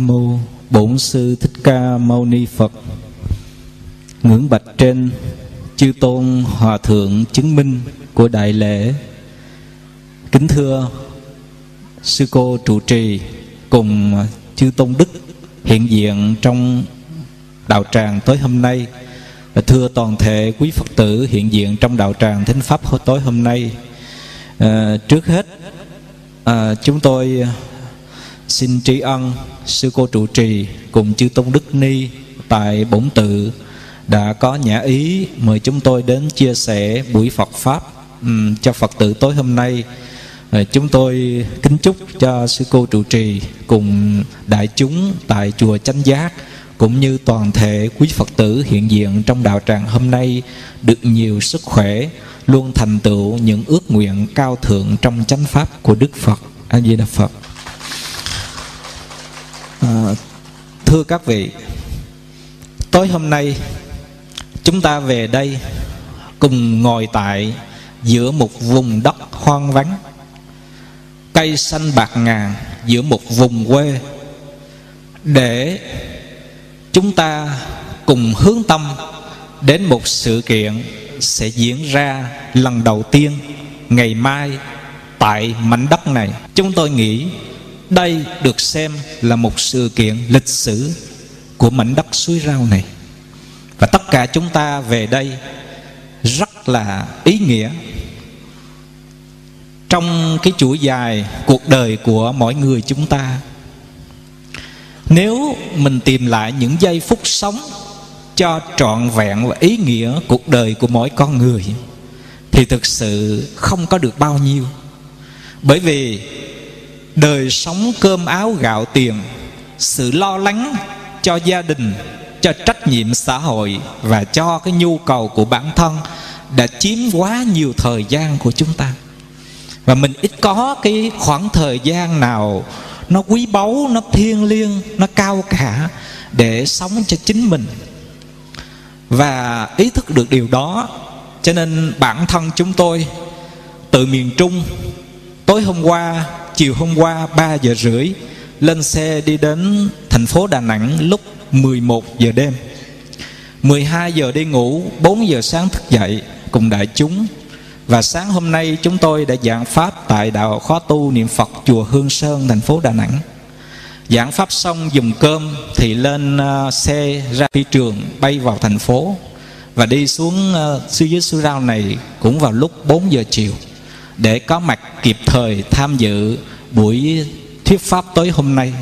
mâu mô Bổn sư Thích Ca Mâu Ni Phật. Ngưỡng bạch trên chư tôn hòa thượng chứng minh của đại lễ. Kính thưa sư cô trụ trì cùng chư tôn đức hiện diện trong đạo tràng tối hôm nay và thưa toàn thể quý phật tử hiện diện trong đạo tràng thính pháp tối hôm nay à, trước hết à, chúng tôi xin tri ân sư cô trụ trì cùng chư tôn đức ni tại bổn tự đã có nhã ý mời chúng tôi đến chia sẻ buổi Phật pháp um, cho Phật tử tối hôm nay. Chúng tôi kính chúc cho sư cô trụ trì cùng đại chúng tại chùa Chánh Giác cũng như toàn thể quý Phật tử hiện diện trong đạo tràng hôm nay được nhiều sức khỏe, luôn thành tựu những ước nguyện cao thượng trong chánh pháp của Đức Phật. A Di Đà Phật. À, thưa các vị, tối hôm nay chúng ta về đây cùng ngồi tại giữa một vùng đất hoang vắng cây xanh bạc ngàn giữa một vùng quê để chúng ta cùng hướng tâm đến một sự kiện sẽ diễn ra lần đầu tiên ngày mai tại mảnh đất này. Chúng tôi nghĩ đây được xem là một sự kiện lịch sử của mảnh đất suối rau này. Và tất cả chúng ta về đây rất là ý nghĩa. Trong cái chuỗi dài cuộc đời của mỗi người chúng ta, nếu mình tìm lại những giây phút sống cho trọn vẹn và ý nghĩa cuộc đời của mỗi con người, thì thực sự không có được bao nhiêu. Bởi vì đời sống cơm áo gạo tiền, sự lo lắng cho gia đình, cho trách nhiệm xã hội và cho cái nhu cầu của bản thân đã chiếm quá nhiều thời gian của chúng ta. Và mình ít có cái khoảng thời gian nào nó quý báu, nó thiêng liêng, nó cao cả để sống cho chính mình. Và ý thức được điều đó, cho nên bản thân chúng tôi, từ miền trung, tối hôm qua chiều hôm qua 3 giờ rưỡi lên xe đi đến thành phố Đà Nẵng lúc 11 giờ đêm. 12 giờ đi ngủ 4 giờ sáng thức dậy cùng đại chúng. Và sáng hôm nay chúng tôi đã giảng pháp tại đạo khóa tu niệm Phật chùa Hương Sơn thành phố Đà Nẵng. Giảng pháp xong dùng cơm thì lên ờ, xe ra phi trường bay vào thành phố. Và đi xuống uh, xứ dưới suối rau này cũng vào lúc 4 giờ chiều để có mặt kịp thời tham dự buổi thuyết pháp tối hôm nay.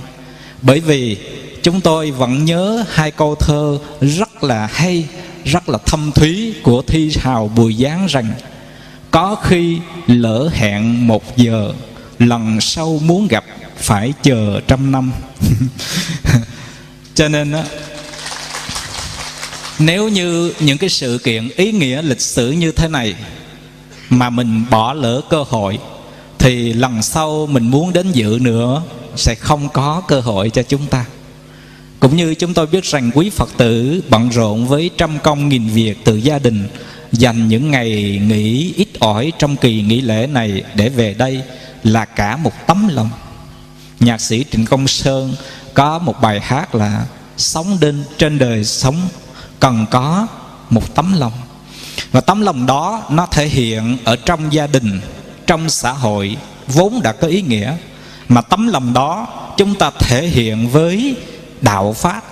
Bởi vì chúng tôi vẫn nhớ hai câu thơ rất là hay, rất là thâm thúy của thi hào bùi giáng rằng, có khi lỡ hẹn một giờ, lần sau muốn gặp phải chờ trăm năm. Cho nên á, nếu như những cái sự kiện ý nghĩa lịch sử như thế này mà mình bỏ lỡ cơ hội, thì lần sau mình muốn đến dự nữa sẽ không có cơ hội cho chúng ta. Cũng như chúng tôi biết rằng quý phật tử bận rộn với trăm công nghìn việc từ gia đình, dành những ngày nghỉ ít ỏi trong kỳ nghỉ lễ này để về đây là cả một tấm lòng. Nhạc sĩ trịnh công sơn có một bài hát là sống đến trên đời sống, cần có một tấm lòng và tấm lòng đó nó thể hiện ở trong gia đình, trong xã hội, vốn đã có ý nghĩa. Mà tấm lòng đó chúng ta thể hiện với đạo pháp,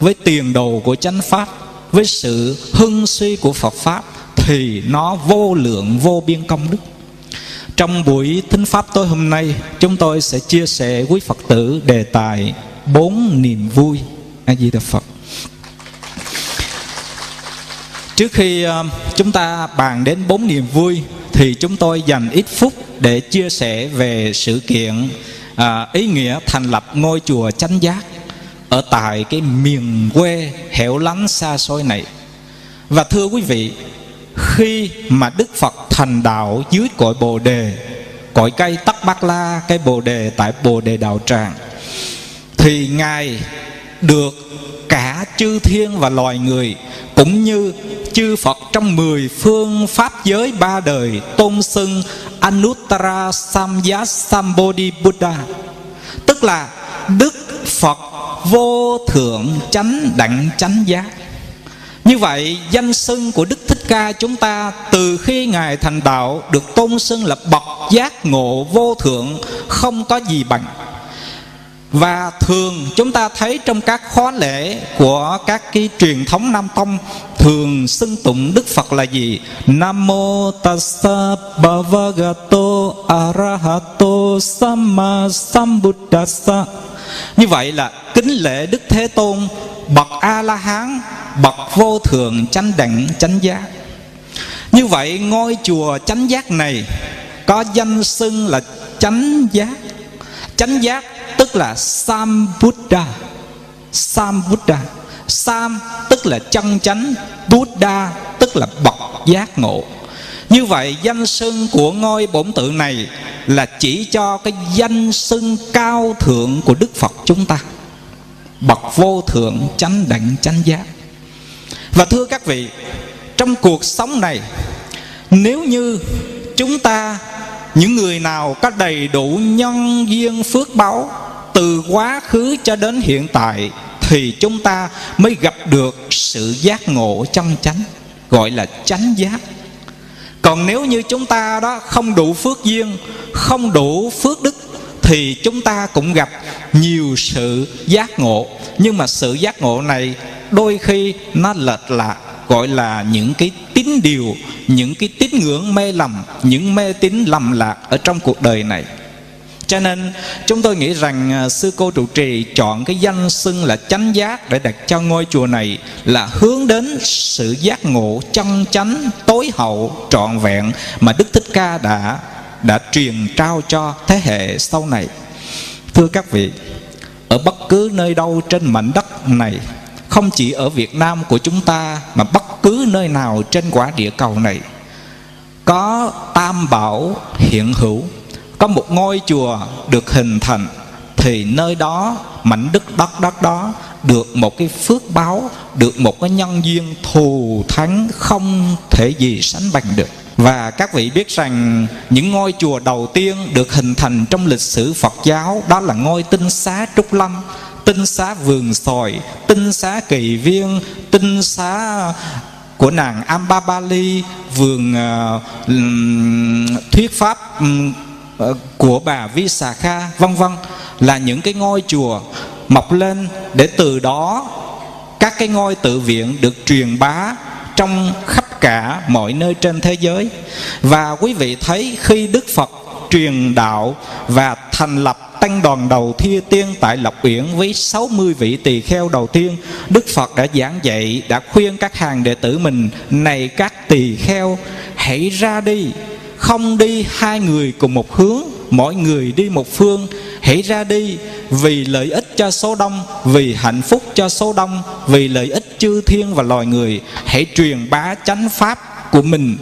với tiền đồ của chánh pháp, với sự hưng suy của phật pháp, thì nó vô lượng, vô biên công đức. Trong buổi thính pháp tối hôm nay, chúng tôi sẽ chia sẻ quý phật tử đề tài bốn niềm vui. A di đà phật. Trước khi ờ, chúng ta bàn đến bốn niềm vui thì chúng tôi dành ít phút để chia sẻ về sự kiện à, ý nghĩa thành lập ngôi chùa chánh giác ở tại cái miền quê hẻo lánh xa xôi này. Và thưa quý vị khi mà đức phật thành đạo dưới cội bồ đề cội cây tắc bát la cây bồ đề tại bồ đề đạo tràng thì ngài được cả chư thiên và loài người, cũng như chư Phật trong mười phương pháp giới ba đời, tôn xưng Anuttara Samya Sambodhi Buddha. Tức là Đức Phật vô thượng chánh đẳng chánh giác. Như vậy, danh xưng của Đức Thích Ca chúng ta từ khi Ngài thành đạo được tôn xưng là bậc giác ngộ vô thượng không có gì bằng và thường chúng ta thấy trong các khóa lễ của các cái truyền thống Nam Tông thường xưng tụng Đức Phật là gì? Nam mô tassa bhavagato arahato samma sambuddhassa. Như vậy là kính lễ Đức Thế Tôn bậc A La Hán, bậc vô thượng chánh đẳng chánh giác. Như vậy ngôi chùa chánh giác này có danh xưng là chánh giác. Chánh giác tức là Sambuddha Sambuddha Sam tức là chân chánh, Buddha tức là bậc giác ngộ. Như vậy, danh xưng của ngôi bổn tự này Là chỉ cho cái danh xưng cao thượng của Đức Phật chúng ta. Bậc vô thượng chánh đẳng chánh giác. Và thưa các vị, Trong cuộc sống này, Nếu như chúng ta, những người nào có đầy đủ nhân duyên phước báo từ quá khứ cho đến hiện tại thì chúng ta mới gặp được sự giác ngộ chân chánh, gọi là chánh giác. Còn nếu như chúng ta đó không đủ phước duyên, không đủ phước đức thì chúng ta cũng gặp nhiều sự giác ngộ. Nhưng mà sự giác ngộ này đôi khi nó lệch lạc, gọi là những cái tín điều, những cái tín ngưỡng mê lầm, những mê tín lầm lạc ở trong cuộc đời này cho nên chúng tôi nghĩ rằng à, sư cô trụ trì chọn cái danh xưng là chánh giác để đặt cho ngôi chùa này là hướng đến sự giác ngộ chân chánh tối hậu trọn vẹn mà Đức Thích Ca đã đã truyền trao cho thế hệ sau này. Thưa các vị, ở bất cứ nơi đâu trên mảnh đất này không chỉ ở Việt Nam của chúng ta mà bất cứ nơi nào trên quả địa cầu này có tam bảo hiện hữu có một ngôi chùa được hình thành thì nơi đó mảnh đất đất đất đó được một cái phước báo được một cái nhân duyên thù thắng không thể gì sánh bằng được. Và các vị biết rằng những ngôi chùa đầu tiên được hình thành trong lịch sử Phật giáo đó là ngôi tinh xá Trúc Lâm tinh xá vườn sòi tinh xá kỳ viên tinh xá của nàng Ambabali vườn uh, thuyết pháp um, Ờ, của bà Vi Xà Kha vân vân, là những cái ngôi chùa mọc lên để từ đó các cái ngôi tự viện được truyền bá trong khắp cả mọi nơi trên thế giới. Và quý vị thấy khi Đức Phật truyền đạo và thành lập tăng đoàn đầu thi tiên tại Lộc Uyển với 60 vị tỳ kheo đầu tiên, Đức Phật đã giảng dạy, đã khuyên các hàng đệ tử mình, này các tỳ kheo, hãy ra đi không đi hai người cùng một hướng, mỗi người đi một phương. Hãy ra đi, vì lợi ích cho số đông, vì hạnh phúc cho số đông, vì lợi ích chư thiên và loài người. Hãy truyền bá chánh pháp của mình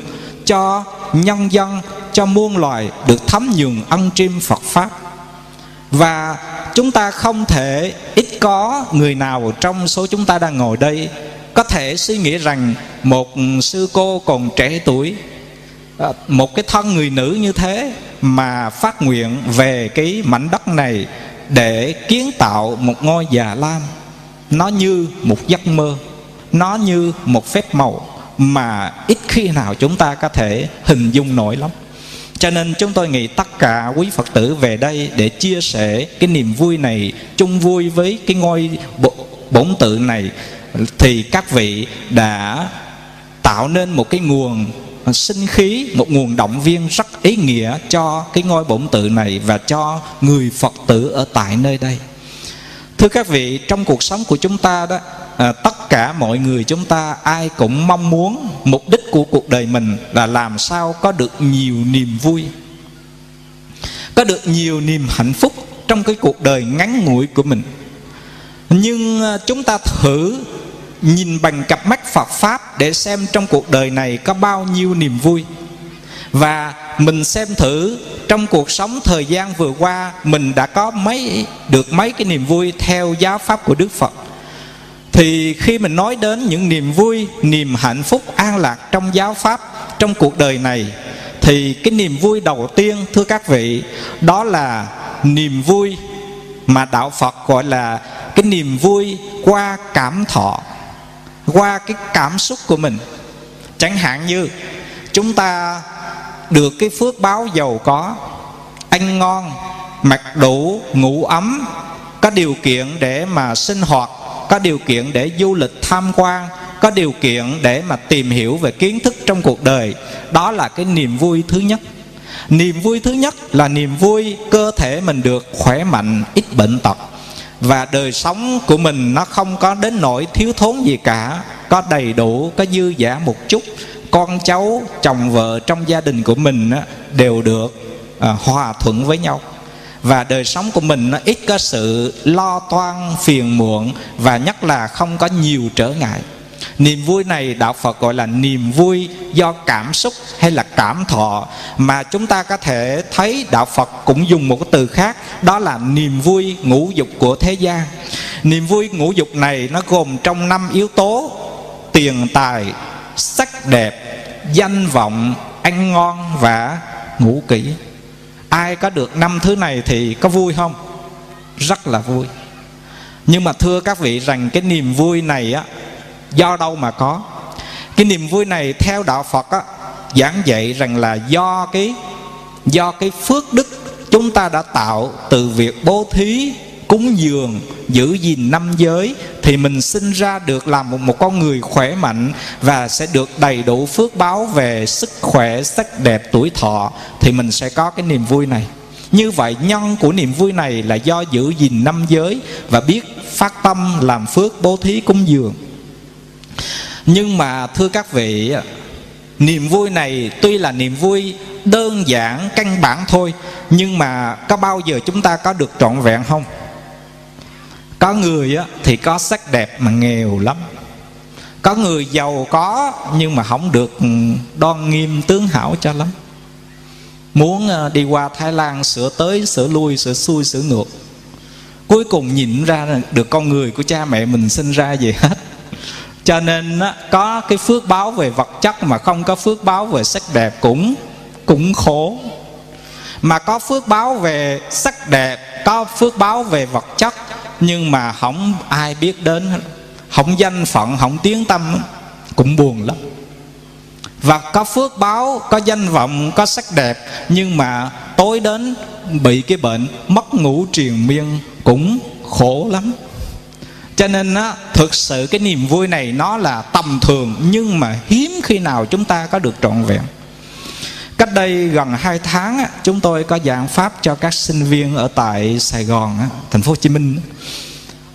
cho nhân dân, cho muôn loài được thấm nhường ân trim Phật pháp. Và chúng ta không thể, ít có người nào trong số chúng ta đang ngồi đây, có thể suy nghĩ rằng một sư cô còn trẻ tuổi À, một cái thân người nữ như thế mà phát nguyện về cái mảnh đất này để kiến tạo một ngôi già lam. Nó như một giấc mơ, nó như một phép màu mà ít khi nào chúng ta có thể hình dung nổi lắm. Cho nên chúng tôi nghĩ tất cả quý Phật tử về đây để chia sẻ cái niềm vui này, chung vui với cái ngôi bổn tự này, thì các vị đã tạo nên một cái nguồn sinh khí một nguồn động viên rất ý nghĩa cho cái ngôi bổn tự này và cho người phật tử ở tại nơi đây. Thưa các vị trong cuộc sống của chúng ta đó à, tất cả mọi người chúng ta ai cũng mong muốn mục đích của cuộc đời mình là làm sao có được nhiều niềm vui có được nhiều niềm hạnh phúc trong cái cuộc đời ngắn ngủi của mình. Nhưng à, chúng ta thử nhìn bằng cặp mắt Phật pháp để xem trong cuộc đời này có bao nhiêu niềm vui. Và mình xem thử trong cuộc sống thời gian vừa qua mình đã có mấy, được mấy cái niềm vui theo giáo pháp của Đức Phật. Thì khi mình nói đến những niềm vui, niềm hạnh phúc an lạc trong giáo pháp trong cuộc đời này, thì cái niềm vui đầu tiên, thưa các vị, đó là niềm vui mà đạo Phật gọi là cái niềm vui qua cảm thọ qua cái cảm xúc của mình. Chẳng hạn như, chúng ta được cái phước báo giàu có, ăn ngon, mặc đủ, ngủ ấm, có điều kiện để mà sinh hoạt, có điều kiện để du lịch tham quan, có điều kiện để mà tìm hiểu về kiến thức trong cuộc đời, đó là cái niềm vui thứ nhất. Niềm vui thứ nhất là niềm vui cơ thể mình được khỏe mạnh, ít bệnh tật và đời sống của mình nó không có đến nỗi thiếu thốn gì cả có đầy đủ có dư giả một chút. Con cháu chồng vợ trong gia đình của mình đều được à, hòa thuận với nhau. Và đời sống của mình nó ít có sự lo toan phiền muộn và nhất là không có nhiều trở ngại niềm vui này đạo phật gọi là niềm vui do cảm xúc hay là cảm thọ. Mà chúng ta có thể thấy đạo phật cũng dùng một cái từ khác, đó là niềm vui ngũ dục của thế gian. Niềm vui ngũ dục này nó gồm trong năm yếu tố tiền tài, sắc đẹp, danh vọng, ăn ngon và ngủ kỹ. Ai có được năm thứ này thì có vui không? Rất là vui. Nhưng mà thưa các vị rằng cái niềm vui này á do đâu mà có? Cái niềm vui này theo đạo phật á giảng dạy rằng là do cái do cái phước đức chúng ta đã tạo từ việc bố thí cúng dường giữ gìn năm giới thì mình sinh ra được làm một, một con người khỏe mạnh và sẽ được đầy đủ phước báo về sức khỏe sắc đẹp tuổi thọ thì mình sẽ có cái niềm vui này. Như vậy nhân của niềm vui này là do giữ gìn năm giới và biết phát tâm làm phước bố thí cúng dường nhưng mà, thưa các vị, niềm vui này tuy là niềm vui đơn giản, căn bản thôi, nhưng mà có bao giờ chúng ta có được trọn vẹn không? Có người thì có sắc đẹp mà nghèo lắm. Có người giàu có, nhưng mà không được ừ, đoan nghiêm tướng hảo cho lắm. Muốn ờ, đi qua thái lan, sửa tới, sửa lui, sửa xuôi, sửa ngược. Cuối cùng nhìn ra được con người của cha mẹ mình sinh ra gì hết cho nên có cái phước báo về vật chất mà không có phước báo về sắc đẹp cũng cũng khổ. Mà có phước báo về sắc đẹp, có phước báo về vật chất, nhưng mà không ai biết đến. Không danh phận, không tiếng tâm, cũng buồn lắm. Và có phước báo, có danh vọng, có sắc đẹp, nhưng mà tối đến bị cái bệnh mất ngủ triền miên cũng khổ lắm cho nên á, thực sự cái niềm vui này nó là tầm thường, nhưng mà hiếm khi nào chúng ta có được trọn vẹn. Cách đây gần 2 tháng á, chúng tôi có giảng pháp cho các sinh viên ở tại Sài Gòn thành phố Hồ Chí Minh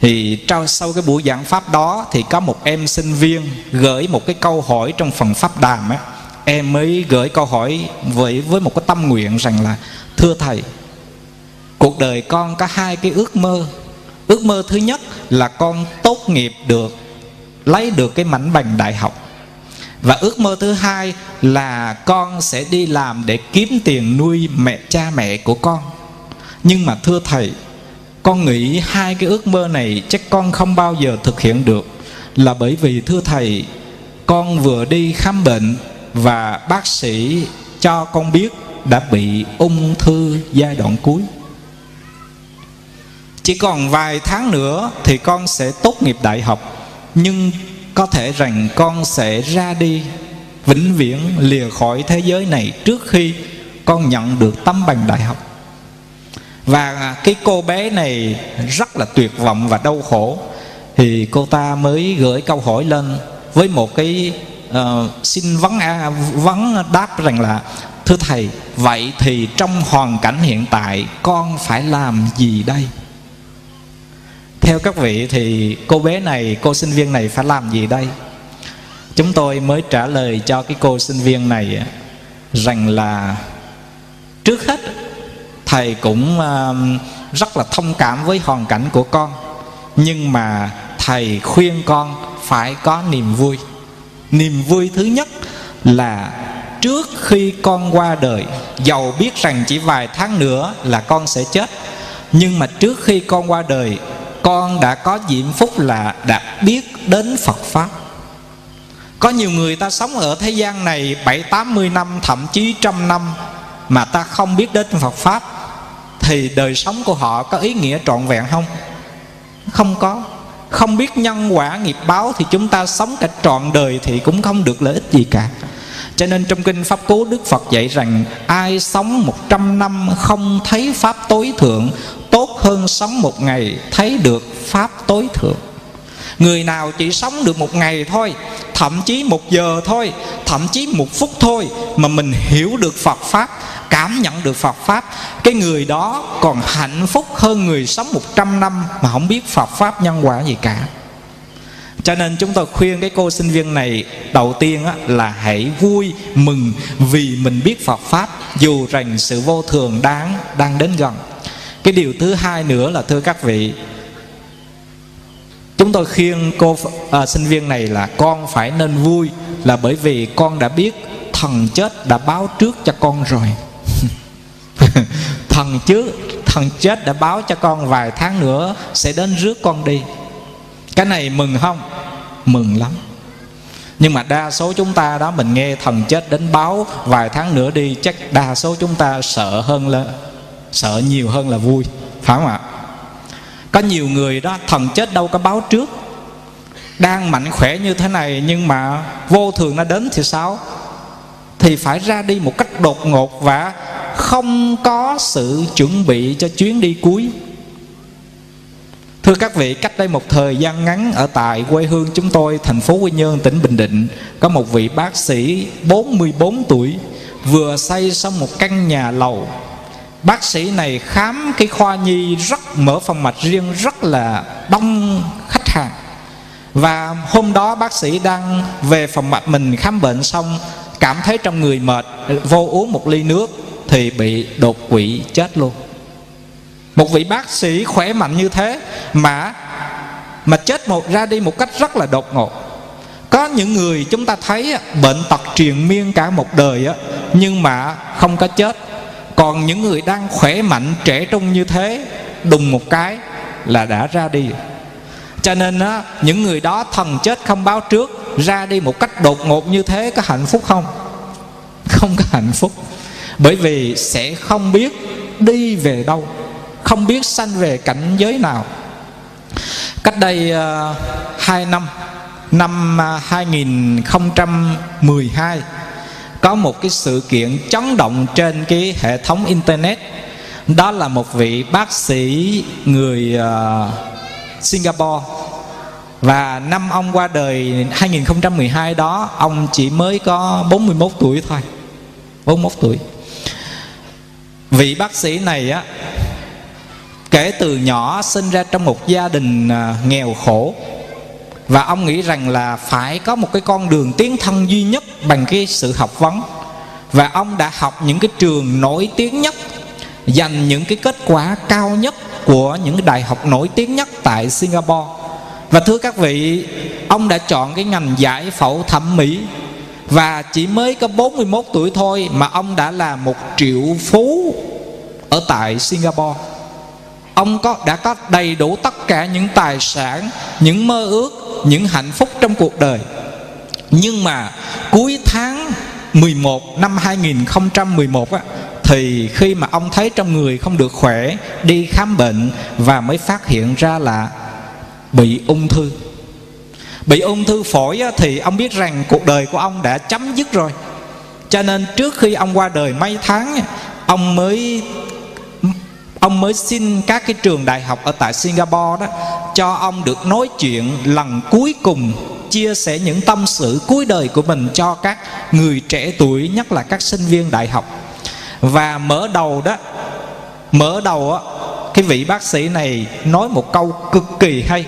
thì trao sau cái buổi giảng pháp đó thì có một em sinh viên gửi một cái câu hỏi trong phần pháp đàm á. Em mới gửi câu hỏi với với một cái tâm nguyện rằng là, thưa thầy, cuộc đời con có hai cái ước mơ ước mơ thứ nhất là con tốt nghiệp được, lấy được cái mảnh bằng đại học. Và ước mơ thứ hai là con sẽ đi làm để kiếm tiền nuôi mẹ, cha mẹ của con. Nhưng mà thưa thầy, con nghĩ hai cái ước mơ này chắc con không bao giờ thực hiện được. Là bởi vì thưa thầy, con vừa đi khám bệnh và bác sĩ cho con biết đã bị ung thư giai đoạn cuối chỉ còn vài tháng nữa thì con sẽ tốt nghiệp đại học. Nhưng có thể rằng con sẽ ra đi vĩnh viễn lìa khỏi thế giới này trước khi con nhận được tấm bằng đại học. Và cái cô bé này rất là tuyệt vọng và đau khổ. Thì cô ta mới gửi câu hỏi lên với một cái uh, xin vấn à, vấn đáp rằng là thưa thầy vậy thì trong hoàn cảnh hiện tại con phải làm gì đây? Theo các vị thì cô bé này, cô sinh viên này phải làm gì đây? Chúng tôi mới trả lời cho cái cô sinh viên này rằng là trước hết, thầy cũng um, rất là thông cảm với hoàn cảnh của con. Nhưng mà thầy khuyên con phải có niềm vui. Niềm vui thứ nhất là trước khi con qua đời giàu biết rằng chỉ vài tháng nữa là con sẽ chết. Nhưng mà trước khi con qua đời con đã có diễm phúc là đã biết đến Phật Pháp. Có nhiều người ta sống ở thế gian này bảy tám mươi năm, thậm chí trăm năm Mà ta không biết đến Phật Pháp, Thì đời sống của họ có ý nghĩa trọn vẹn không? không có. Không biết nhân quả nghiệp báo thì chúng ta sống cả trọn đời thì cũng không được lợi ích gì cả. Cho nên trong kinh Pháp Cú, Đức Phật dạy rằng, Ai sống một trăm năm không thấy Pháp tối thượng Tốt hơn sống một ngày, thấy được Pháp tối thượng. Người nào chỉ sống được một ngày thôi, Thậm chí một giờ thôi, Thậm chí một phút thôi, Mà mình hiểu được Phật Pháp, Cảm nhận được Phật Pháp, Cái người đó còn hạnh phúc hơn người sống một trăm năm Mà không biết Phật Pháp nhân quả gì cả. Cho nên chúng tôi khuyên cái cô sinh viên này, đầu tiên là hãy vui, mừng vì mình biết Phật pháp, dù rằng sự vô thường đáng, đang đến gần cái điều thứ hai nữa là thưa các vị chúng tôi khuyên cô à, sinh viên này là con phải nên vui là bởi vì con đã biết thần chết đã báo trước cho con rồi. Thần chứ thần chết đã báo cho con vài tháng nữa sẽ đến rước con đi. Cái này mừng không? Mừng lắm. Nhưng mà đa số chúng ta đó mình nghe thần chết đến báo vài tháng nữa đi chắc đa số chúng ta sợ hơn là sợ nhiều hơn là vui phải không ạ? Có nhiều người đó thần chết đâu có báo trước. Đang mạnh khỏe như thế này nhưng mà vô thường nó đến thì sao? Thì phải ra đi một cách đột ngột và không có sự chuẩn bị cho chuyến đi cuối. Thưa các vị, cách đây một thời gian ngắn ở tại quê hương chúng tôi, thành phố Quy Nhơn, tỉnh Bình Định, có một vị bác sĩ 44 tuổi vừa xây xong một căn nhà lầu. Bác sĩ này khám cái khoa nhi rất mở phòng mạch riêng rất là đông khách hàng. Và hôm đó bác sĩ đang về phòng mạch mình khám bệnh xong cảm thấy trong người mệt, vô uống một ly nước thì bị đột quỵ chết luôn. Một vị bác sĩ khỏe mạnh như thế mà mà chết một ra đi một cách rất là đột ngột. Có những người chúng ta thấy bệnh tật triền miên cả một đời nhưng mà không có chết còn những người đang khỏe mạnh trẻ trung như thế đùng một cái là đã ra đi. Cho nên á những người đó thần chết không báo trước ra đi một cách đột ngột như thế có hạnh phúc không? Không có hạnh phúc. Bởi vì sẽ không biết đi về đâu không biết sanh về cảnh giới nào. Cách đây ờ, uh, 2 năm năm uh, ờ, 2012 có một cái sự kiện chấn động trên cái hệ thống internet. Đó là một vị bác sĩ người uh, Singapore. Và năm ông qua đời 2012 đó ông chỉ mới có 41 tuổi thôi. 41 tuổi. Vị bác sĩ này á kể từ nhỏ sinh ra trong một gia đình ờ, nghèo khổ và ông nghĩ rằng là phải có một cái con đường tiến thân duy nhất bằng cái sự học vấn. Và ông đã học những cái trường nổi tiếng nhất, dành những cái kết quả cao nhất của những đại học nổi tiếng nhất tại Singapore. Và thưa các vị, ông đã chọn cái ngành giải phẫu thẩm mỹ. Và chỉ mới có 41 tuổi thôi mà ông đã là một triệu phú ở tại Singapore. Ông có, đã có đầy đủ tất cả những tài sản, những mơ ước những hạnh phúc trong cuộc đời. Nhưng mà cuối tháng 11 năm 2011 á, thì khi mà ông thấy trong người không được khỏe đi khám bệnh và mới phát hiện ra là bị ung thư. Bị ung thư phổi á, thì ông biết rằng cuộc đời của ông đã chấm dứt rồi. Cho nên trước khi ông qua đời mấy tháng ông mới ông mới xin các cái trường đại học ở tại Singapore đó, cho ông được nói chuyện lần cuối cùng, chia sẻ những tâm sự cuối đời của mình cho các người trẻ tuổi, nhất là các sinh viên đại học. Và mở đầu đó, mở đầu á, cái vị bác sĩ này nói một câu cực kỳ hay.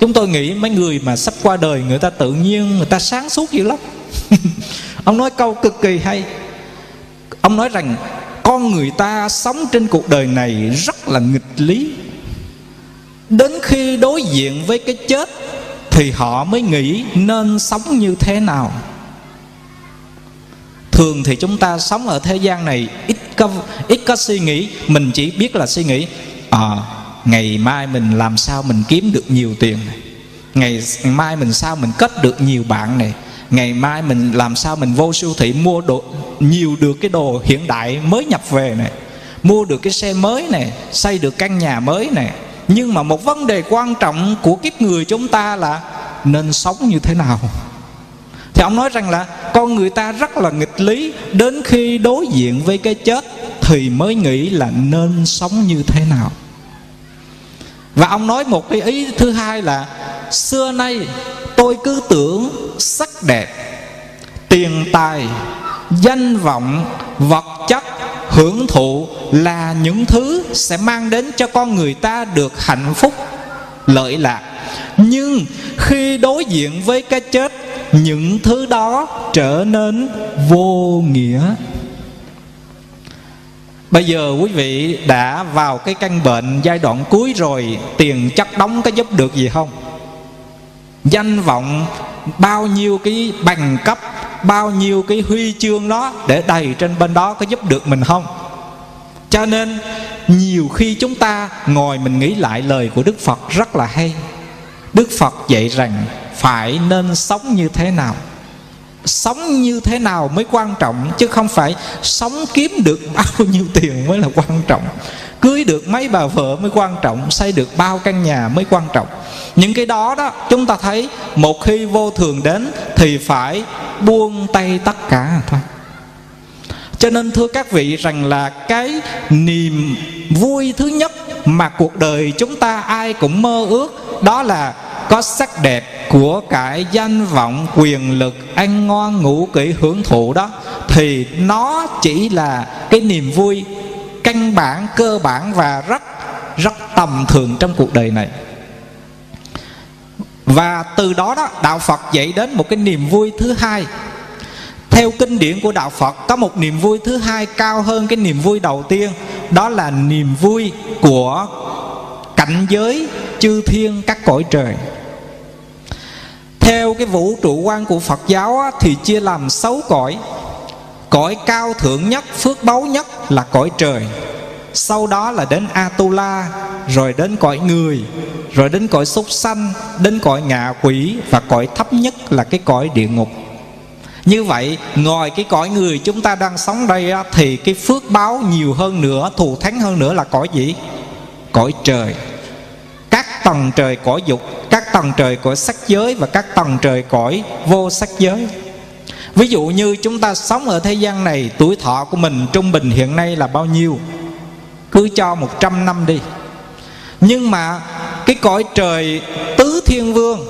Chúng tôi nghĩ mấy người mà sắp qua đời, người ta tự nhiên, người ta sáng suốt dữ lắm. Ông nói câu cực kỳ hay. Ông nói rằng con người ta sống trên cuộc đời này rất là nghịch lý. Đến khi đối diện với cái chết thì họ mới nghĩ nên sống như thế nào. Thường thì chúng ta sống ở thế gian này ít có ít có suy nghĩ mình chỉ biết là suy nghĩ à, ngày mai mình làm sao mình kiếm được nhiều tiền này? Ngày mai mình sao mình kết được nhiều bạn này? Ngày mai mình làm sao mình vô siêu thị mua đồ, nhiều được cái đồ hiện đại mới nhập về này, mua được cái xe mới này, xây được căn nhà mới này. Nhưng mà một vấn đề quan trọng của kiếp người chúng ta là nên sống như thế nào? Thì ông nói rằng là con người ta rất là nghịch lý, đến khi đối diện với cái chết thì mới nghĩ là nên sống như thế nào. Và ông nói một cái ý thứ hai là xưa nay tôi cứ tưởng sắc đẹp, tiền tài, danh vọng, vật chất, hưởng thụ là những thứ sẽ mang đến cho con người ta được hạnh phúc, lợi lạc nhưng khi đối diện với cái chết, những thứ đó trở nên vô nghĩa Bây giờ quý vị đã vào cái căn bệnh giai đoạn cuối rồi, Tiền chất đóng có giúp được gì không? Danh vọng, bao nhiêu cái bằng cấp, Bao nhiêu cái huy chương đó Để đầy trên bên đó có giúp được mình không? Cho nên, nhiều khi chúng ta ngồi mình nghĩ lại lời của Đức Phật rất là hay. Đức Phật dạy rằng phải nên sống như thế nào? Sống như thế nào mới quan trọng? Chứ không phải sống kiếm được bao nhiêu tiền mới là quan trọng. Cưới được mấy bà vợ mới quan trọng, xây được bao căn nhà mới quan trọng những cái đó đó, chúng ta thấy một khi vô thường đến thì phải buông tay tất cả thôi. Cho nên thưa các vị rằng là cái niềm vui thứ nhất mà cuộc đời chúng ta ai cũng mơ ước, đó là có sắc đẹp của cải danh vọng, quyền lực, ăn ngon, ngủ kỹ, hưởng thụ đó, thì nó chỉ là cái niềm vui căn bản, cơ bản và rất rất tầm thường trong cuộc đời này và từ đó đó đạo phật dạy đến một cái niềm vui thứ hai. Theo kinh điển của đạo phật có một niềm vui thứ hai cao hơn cái niềm vui đầu tiên đó là niềm vui của cảnh giới chư thiên các cõi trời. Theo cái vũ trụ quan của phật giáo á, thì chia làm sáu cõi. Cõi cao thượng nhất phước báu nhất là cõi trời sau đó là đến atula, rồi đến cõi người, rồi đến cõi súc sanh, đến cõi ngạ quỷ và cõi thấp nhất là cái cõi địa ngục. Như vậy, ngoài cái cõi người chúng ta đang sống đây thì cái phước báo nhiều hơn nữa, thù thắng hơn nữa là cõi gì? Cõi trời. Các tầng trời cõi dục, các tầng trời cõi sắc giới và các tầng trời cõi vô sắc giới. Ví dụ như chúng ta sống ở thế gian này, tuổi thọ của mình trung bình hiện nay là bao nhiêu? Cứ cho 100 năm đi. Nhưng mà cái cõi trời tứ thiên vương,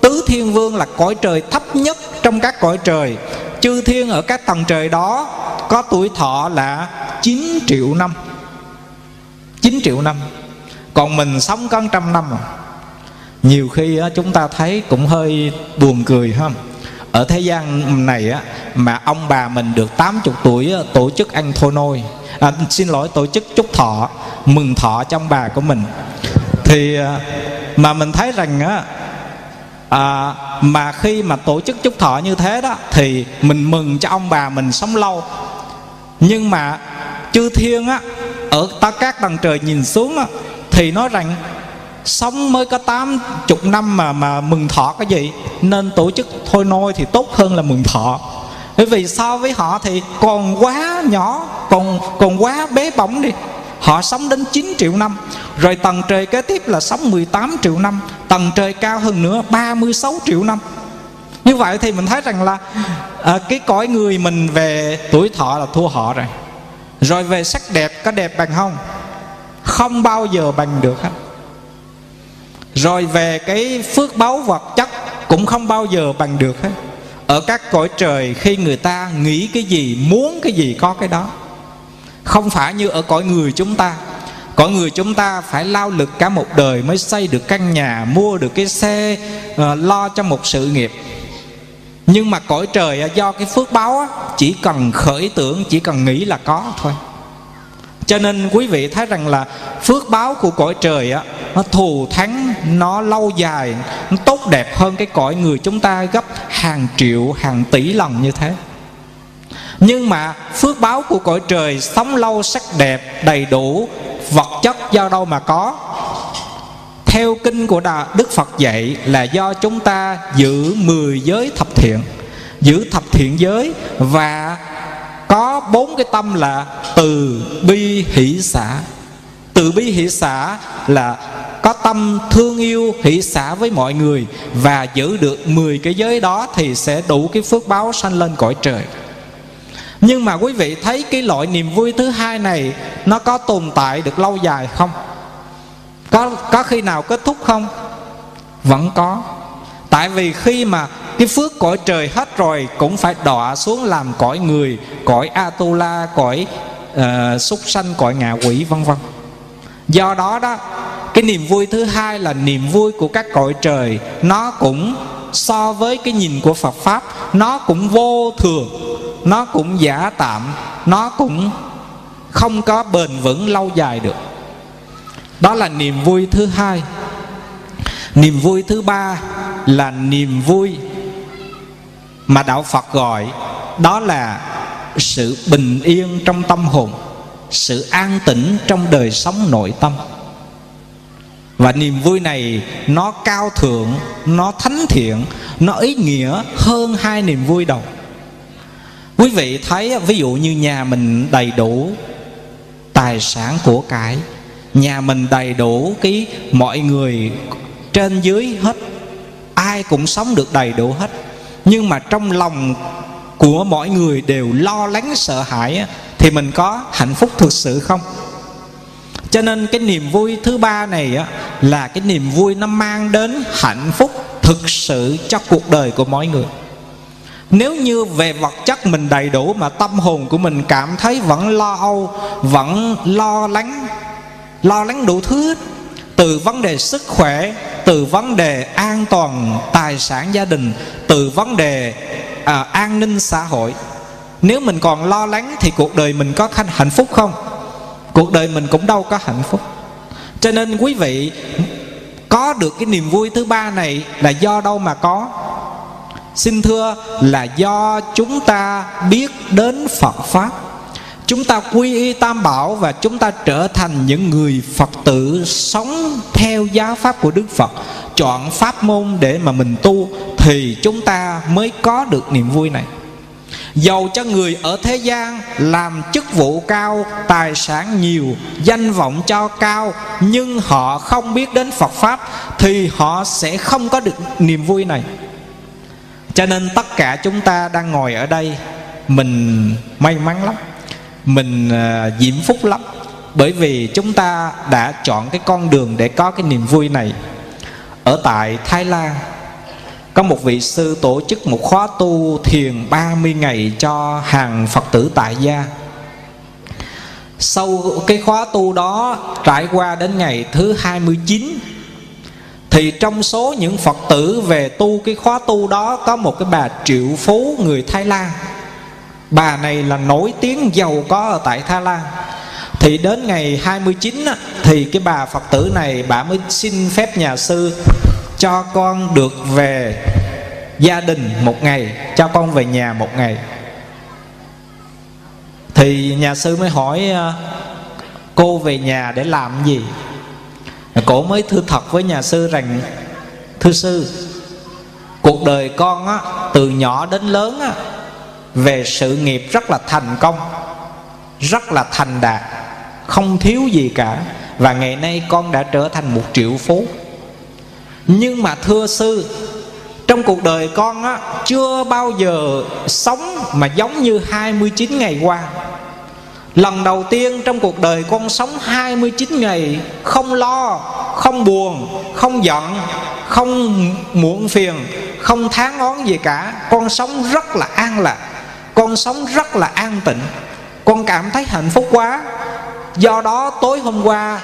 tứ thiên vương là cõi trời thấp nhất trong các cõi trời. Chư thiên ở các tầng trời đó có tuổi thọ là 9 triệu năm. 9 triệu năm. Còn mình sống có trăm năm à. Nhiều khi chúng ta thấy cũng hơi buồn cười ha ở thế gian này á, mà ông bà mình được 80 tuổi á, tổ chức ăn thôi nôi. À, xin lỗi tổ chức chúc thọ mừng thọ trong bà của mình. Thì à, mà mình thấy rằng á à, mà khi mà tổ chức chúc thọ như thế đó thì mình mừng cho ông bà mình sống lâu. Nhưng mà chư thiên á ở ta các tầng trời nhìn xuống á, thì nói rằng sống mới có tám chục năm mà mà mừng thọ cái gì. Nên tổ chức thôi nôi thì tốt hơn là mừng thọ. Bởi vì so với họ thì còn quá nhỏ còn còn quá bé bỏng đi. Họ sống đến 9 triệu năm rồi tầng trời kế tiếp là sống 18 triệu năm tầng trời cao hơn nữa 36 triệu năm. Như vậy thì mình thấy rằng là à, cái cõi người mình về tuổi thọ là thua họ rồi. Rồi về sắc đẹp có đẹp bằng không? Không bao giờ bằng được hết rồi về cái phước báu vật chất cũng không bao giờ bằng được hết. Ở các cõi trời, khi người ta nghĩ cái gì, muốn cái gì có cái đó. Không phải như ở cõi người chúng ta. Cõi người chúng ta phải lao lực cả một đời mới xây được căn nhà, mua được cái xe ờ, lo cho một sự nghiệp. Nhưng mà cõi trời do cái phước báo chỉ cần khởi tưởng, chỉ cần nghĩ là có thôi cho nên quý vị thấy rằng là phước báo của cõi trời á nó thù thắng nó lâu dài nó tốt đẹp hơn cái cõi người chúng ta gấp hàng triệu hàng tỷ lần như thế. Nhưng mà phước báo của cõi trời sống lâu sắc đẹp đầy đủ vật chất do đâu mà có? Theo kinh của Đà, Đức Phật dạy là do chúng ta giữ mười giới thập thiện. Giữ thập thiện giới và bốn cái tâm là từ bi hỷ xã từ bi hỷ xã là có tâm thương yêu, hỷ xã với mọi người và giữ được 10 cái giới đó thì sẽ đủ cái phước báo sanh lên cõi trời. Nhưng mà quý vị thấy cái loại niềm vui thứ hai này, nó có tồn tại được lâu dài không? Có có khi nào kết thúc không? Vẫn có. Tại vì khi mà cái phước cõi trời hết rồi cũng phải đọa xuống làm cõi người cõi atula cõi uh, súc sanh cõi ngạ quỷ vân vân. Do đó đó cái niềm vui thứ hai là niềm vui của các cõi trời. Nó cũng so với cái nhìn của phật pháp nó cũng vô thường nó cũng giả tạm nó cũng không có bền vững lâu dài được. Đó là niềm vui thứ hai. Niềm vui thứ ba là niềm vui mà đạo phật gọi đó là sự bình yên trong tâm hồn, sự an tĩnh trong đời sống nội tâm. Và niềm vui này nó cao thượng, nó thánh thiện, nó ý nghĩa hơn hai niềm vui đầu. Quý vị thấy, ví dụ như nhà mình đầy đủ tài sản của cải, nhà mình đầy đủ cái mọi người trên dưới hết, ai cũng sống được đầy đủ hết nhưng mà trong lòng của mọi người đều lo lắng sợ hãi thì mình có hạnh phúc thực sự không? Cho nên cái niềm vui thứ ba này là cái niềm vui nó mang đến hạnh phúc thực sự cho cuộc đời của mỗi người. Nếu như về vật chất mình đầy đủ mà tâm hồn của mình cảm thấy vẫn lo âu, vẫn lo lắng lo lắng đủ thứ từ vấn đề sức khỏe từ vấn đề an toàn tài sản gia đình từ vấn đề à, an ninh xã hội. Nếu mình còn lo lắng thì cuộc đời mình có hạnh phúc không? Cuộc đời mình cũng đâu có hạnh phúc. Cho nên quý vị có được cái niềm vui thứ ba này là do đâu mà có? Xin thưa là do chúng ta biết đến phật pháp chúng ta quy y tam bảo và chúng ta trở thành những người phật tử sống theo giáo pháp của đức phật. Chọn pháp môn để mà mình tu thì chúng ta mới có được niềm vui này. Dầu cho người ở thế gian làm chức vụ cao, tài sản nhiều, danh vọng cho cao Nhưng họ không biết đến Phật Pháp Thì họ sẽ không có được niềm vui này. Cho nên tất cả chúng ta đang ngồi ở đây Mình may mắn lắm. Mình à, diễm phúc lắm. Bởi vì chúng ta đã chọn cái con đường để có cái niềm vui này. Ở tại Thái Lan, có một vị sư tổ chức một khóa tu thiền 30 ngày cho hàng Phật tử tại gia. Sau cái khóa tu đó, trải qua đến ngày thứ 29 Thì trong số những Phật tử về tu cái khóa tu đó Có một cái bà triệu phú người Thái Lan. Bà này là nổi tiếng giàu có ở tại Thái Lan. Thì đến ngày 29 á, Thì cái bà Phật tử này bà mới xin phép nhà sư cho con được về gia đình một ngày cho con về nhà một ngày. Thì nhà sư mới hỏi ờ, cô về nhà để làm gì? Cổ mới thư thật với nhà sư rằng thưa sư cuộc đời con á, từ nhỏ đến lớn á, về sự nghiệp rất là thành công rất là thành đạt không thiếu gì cả. Và ngày nay con đã trở thành một triệu phú. Nhưng mà thưa sư trong cuộc đời con á chưa bao giờ sống mà giống như 29 ngày qua. Lần đầu tiên trong cuộc đời con sống 29 ngày Không lo, không buồn, không giận, không muộn phiền Không tháng ngón gì cả. Con sống rất là an lạc. Con sống rất là an tịnh. Con cảm thấy hạnh phúc quá. Do đó tối hôm qua,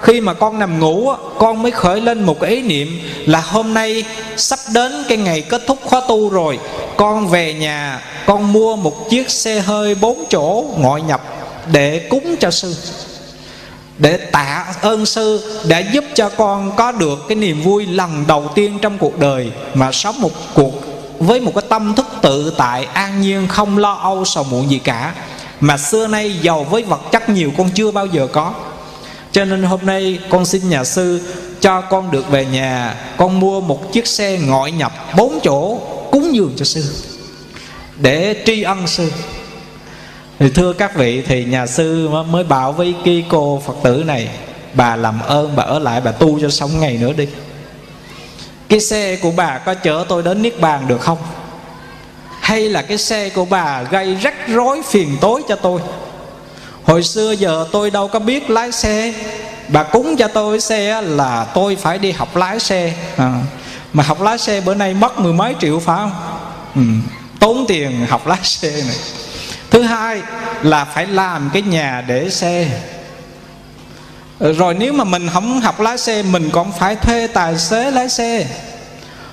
khi mà con nằm ngủ, con mới khởi lên một ý niệm là hôm nay sắp đến cái ngày kết thúc khóa tu rồi. Con về nhà, con mua một chiếc xe hơi bốn chỗ ngoại nhập để cúng cho sư, để tạ ơn sư đã giúp cho con có được cái niềm vui lần đầu tiên trong cuộc đời mà sống một cuộc với một cái tâm thức tự tại, an nhiên, không lo âu, sầu muộn gì cả. Mà xưa nay giàu với vật chất nhiều con chưa bao giờ có. Cho nên hôm nay con xin nhà sư cho con được về nhà. Con mua một chiếc xe ngoại nhập bốn chỗ cúng dường cho sư. Để tri ân sư. Thì thưa các vị, thì nhà sư mới bảo với cái cô phật tử này, bà làm ơn bà ở lại, bà tu cho sống ngày nữa đi cái xe của bà có chở tôi đến niết bàn được không? Hay là cái xe của bà gây rắc rối phiền tối cho tôi? Hồi xưa giờ tôi đâu có biết lái xe. Bà cúng cho tôi xe là tôi phải đi học lái xe. À, mà học lái xe bữa nay mất mười mấy triệu phải không? Ừ, tốn tiền học lái xe này. Thứ hai là phải làm cái nhà để xe. Ờ, rồi nếu mà mình không học lái xe, mình còn phải thuê tài xế lái xe.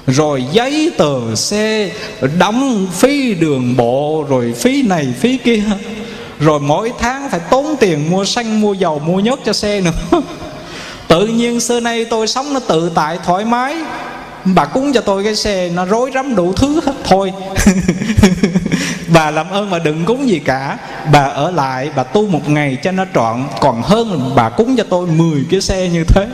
Rồi giấy tờ xe, đóng phí đường bộ, rồi phí này, phí kia. Rồi mỗi tháng phải tốn tiền mua xăng, mua dầu, mua nhớt cho xe nữa. Tự nhiên xưa nay tôi sống nó tự tại, thoải mái. Bà cúng cho tôi cái xe, nó rối rắm đủ thứ hết. Thôi. bà làm ơn mà đừng cúng gì cả. Bà ở lại, bà tu một ngày cho nó trọn. Còn hơn, bà cúng cho tôi 10 cái xe như thế.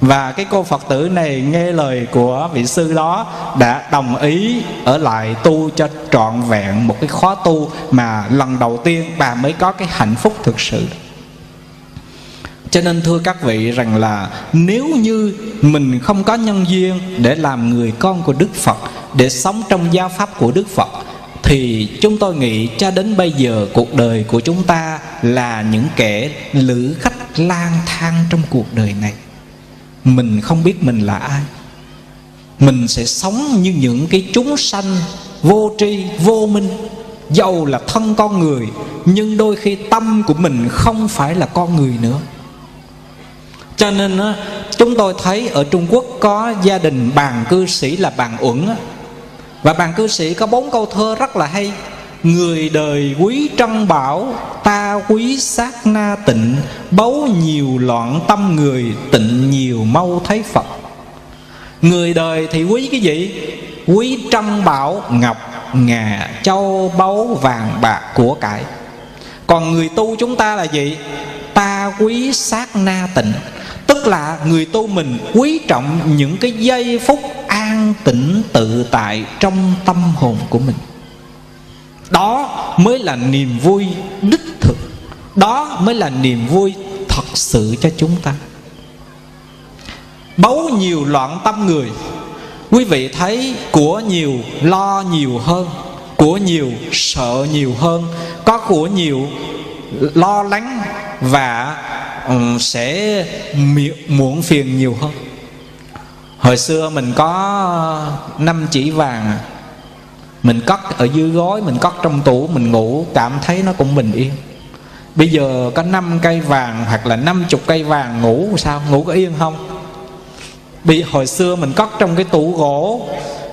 Và cái cô phật tử này nghe lời của vị sư đó đã đồng ý ở lại tu cho trọn vẹn một cái khóa tu mà lần đầu tiên bà mới có cái hạnh phúc thực sự. Cho nên thưa các vị rằng là nếu như mình không có nhân duyên để làm người con của đức phật, để sống trong giáo pháp của đức phật thì chúng tôi nghĩ cho đến bây giờ cuộc đời của chúng ta là những kẻ lữ khách lang thang trong cuộc đời này. Mình không biết mình là ai. Mình sẽ sống như những cái chúng sanh vô tri, vô minh. Dầu là thân con người, nhưng đôi khi tâm của mình không phải là con người nữa. Cho nên chúng tôi thấy ở trung quốc có gia đình bàn cư sĩ là bàn uẩn và bàn cư sĩ có bốn câu thơ rất là hay Người đời quý trân bảo, Ta quý sát na tịnh, Báu nhiều loạn tâm người, Tịnh nhiều mau thấy Phật Người đời thì quý cái gì? Quý trân bảo, ngọc, ngà, châu, báu, vàng, bạc của cải Còn người tu chúng ta là gì? Ta quý sát na tịnh Tức là người tu mình quý trọng những cái giây phút an tĩnh tự tại trong tâm hồn của mình. Đó mới là niềm vui đích thực. Đó mới là niềm vui thật sự cho chúng ta. Bấu nhiều loạn tâm người. Quý vị thấy của nhiều lo nhiều hơn. Của nhiều sợ nhiều hơn. Có của nhiều lo lắng và um, sẽ muộn phiền nhiều hơn hồi xưa mình có năm chỉ vàng mình cất ở dưới gối mình cất trong tủ mình ngủ cảm thấy nó cũng bình yên. Bây giờ có năm cây vàng hoặc là 50 cây vàng ngủ sao? Ngủ có yên không? Bị hồi xưa mình cất trong cái tủ gỗ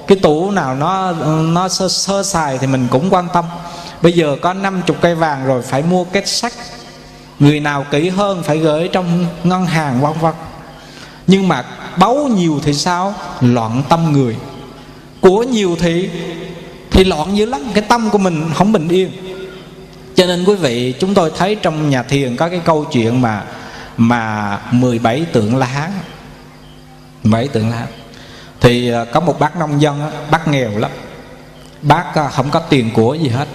cái tủ nào nó nó sơ, sơ xài thì mình cũng quan tâm. Bây giờ có 50 cây vàng rồi phải mua kết sắt. Người nào kỹ hơn phải gửi trong ngân hàng vân vân nhưng mà báu nhiều thì sao? Loạn tâm người. Của nhiều thì thì loạn dữ lắm. Cái tâm của mình không bình yên. Cho nên quý vị, chúng tôi thấy trong nhà thiền có cái câu chuyện mà mà 17 tượng la hán. 17 tượng la hán. Thì à, có một bác nông dân bác nghèo lắm. Bác à, không có tiền của gì hết.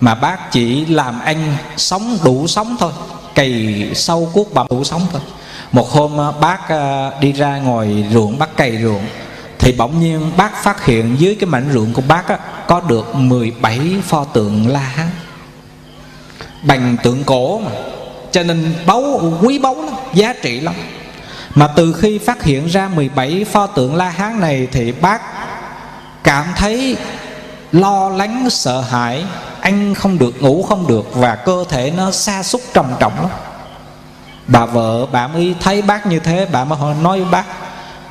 Mà bác chỉ làm ăn sống đủ sống thôi. Cày sâu cuốc bầm đủ sống thôi một hôm ờ, bác ờ, đi ra ngoài ruộng bác cày ruộng. Thì bỗng nhiên bác phát hiện dưới cái mảnh ruộng của bác á, có được 17 pho tượng la hán. Bằng tượng cổ mà. Cho nên báu quý báu lắm giá trị lắm. Mà từ khi phát hiện ra 17 pho tượng la hán này thì bác cảm thấy lo lắng sợ hãi. Ăn không được ngủ không được và cơ thể nó xa xúc trầm trọng lắm bà vợ, bà mới thấy bác như thế, bà mới nói với bác,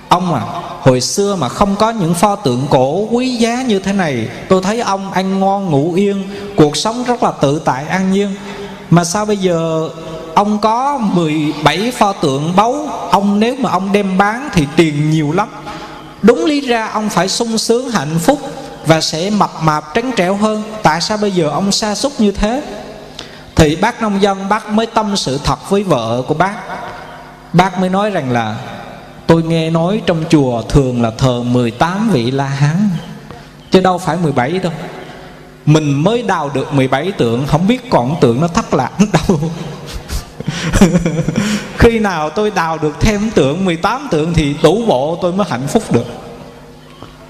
ông à hồi xưa mà không có những pho tượng cổ quý giá như thế này, tôi thấy ông ăn ngon, ngủ yên, cuộc sống rất là tự tại, an nhiên. Mà sao bây giờ ông có 17 pho tượng báu? Ông nếu mà ông đem bán thì tiền nhiều lắm. Đúng lý ra ông phải sung sướng hạnh phúc và sẽ mập mạp trắng trẻo hơn. Tại sao bây giờ ông sa sút như thế? Thì bác nông dân, bác mới tâm sự thật với vợ của bác. Bác mới nói rằng là, Tôi nghe nói trong chùa thường là thờ 18 vị La Hán, Chứ đâu phải 17 đâu. Mình mới đào được 17 tượng, Không biết còn tượng nó thất lạc đâu. Khi nào tôi đào được thêm tượng 18 tượng thì đủ bộ tôi mới hạnh phúc được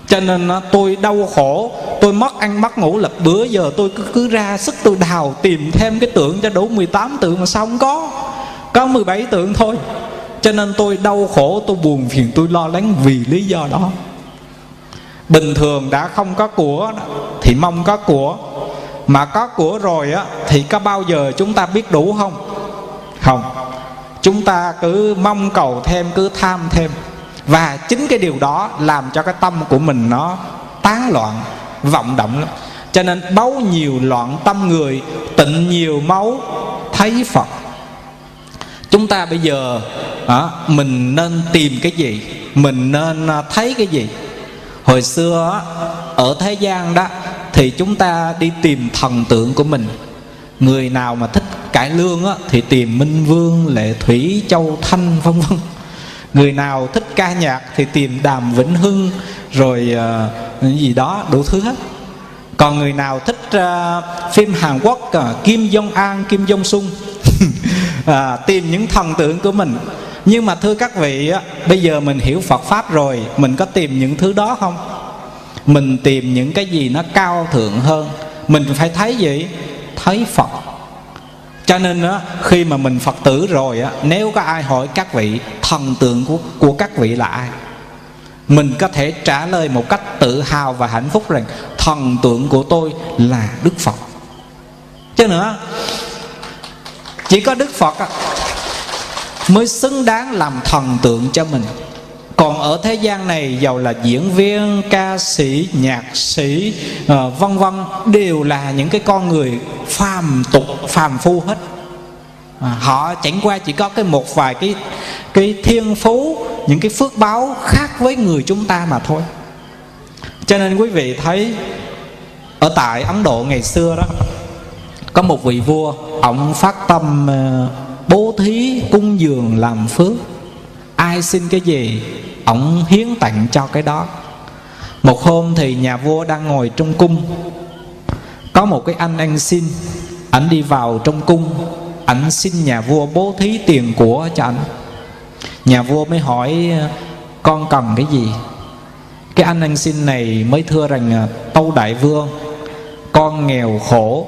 cho nên tôi đau khổ tôi mất ăn mất ngủ lập bữa giờ tôi cứ, cứ ra sức tôi đào tìm thêm cái tượng cho đủ 18 tượng mà sao không có. Có 17 tượng thôi. Cho nên tôi đau khổ tôi buồn phiền tôi lo lắng vì lý do đó. Bình thường đã không có của thì mong có của. Mà có của rồi á thì có bao giờ chúng ta biết đủ không? Không. Chúng ta cứ mong cầu thêm cứ tham thêm và chính cái điều đó làm cho cái tâm của mình nó tán loạn vọng động lắm. Cho nên báu nhiều loạn tâm người tịnh nhiều máu thấy phật. Chúng ta bây giờ à, mình nên tìm cái gì? Mình nên à, thấy cái gì? Hồi xưa ở thế gian đó thì chúng ta đi tìm thần tượng của mình. Người nào mà thích cải lương á, thì tìm minh vương lệ thủy châu thanh vân vân người nào thích ca nhạc thì tìm đàm vĩnh hưng rồi uh, gì đó đủ thứ hết. Còn người nào thích uh, phim hàn quốc uh, kim jong an kim jong sung uh, tìm những thần tượng của mình. Nhưng mà thưa các vị bây giờ mình hiểu phật pháp rồi mình có tìm những thứ đó không? Mình tìm những cái gì nó cao thượng hơn. Mình phải thấy gì? Thấy phật cho nên á, khi mà mình phật tử rồi á, nếu có ai hỏi các vị thần tượng của, của các vị là ai mình có thể trả lời một cách tự hào và hạnh phúc rằng thần tượng của tôi là đức phật. Chứ nữa chỉ có đức phật mới xứng đáng làm thần tượng cho mình còn ở thế gian này giàu là diễn viên ca sĩ nhạc sĩ uh, vân vân đều là những cái con người phàm tục phàm phu hết. À, họ chẳng qua chỉ có cái một vài cái cái thiên phú những cái phước báo khác với người chúng ta mà thôi. Cho nên quý vị thấy ở tại ấn độ ngày xưa đó có một vị vua ông phát tâm uh, bố thí cung dường làm phước. Ai xin cái gì ổng hiến tặng cho cái đó. Một hôm thì nhà vua đang ngồi trong cung. Có một cái anh ăn xin. Ảnh đi vào trong cung. Ảnh xin nhà vua bố thí tiền của cho ảnh. Nhà vua mới hỏi, con cần cái gì? Cái anh ăn xin này mới thưa rằng à, tâu đại vương, con nghèo khổ,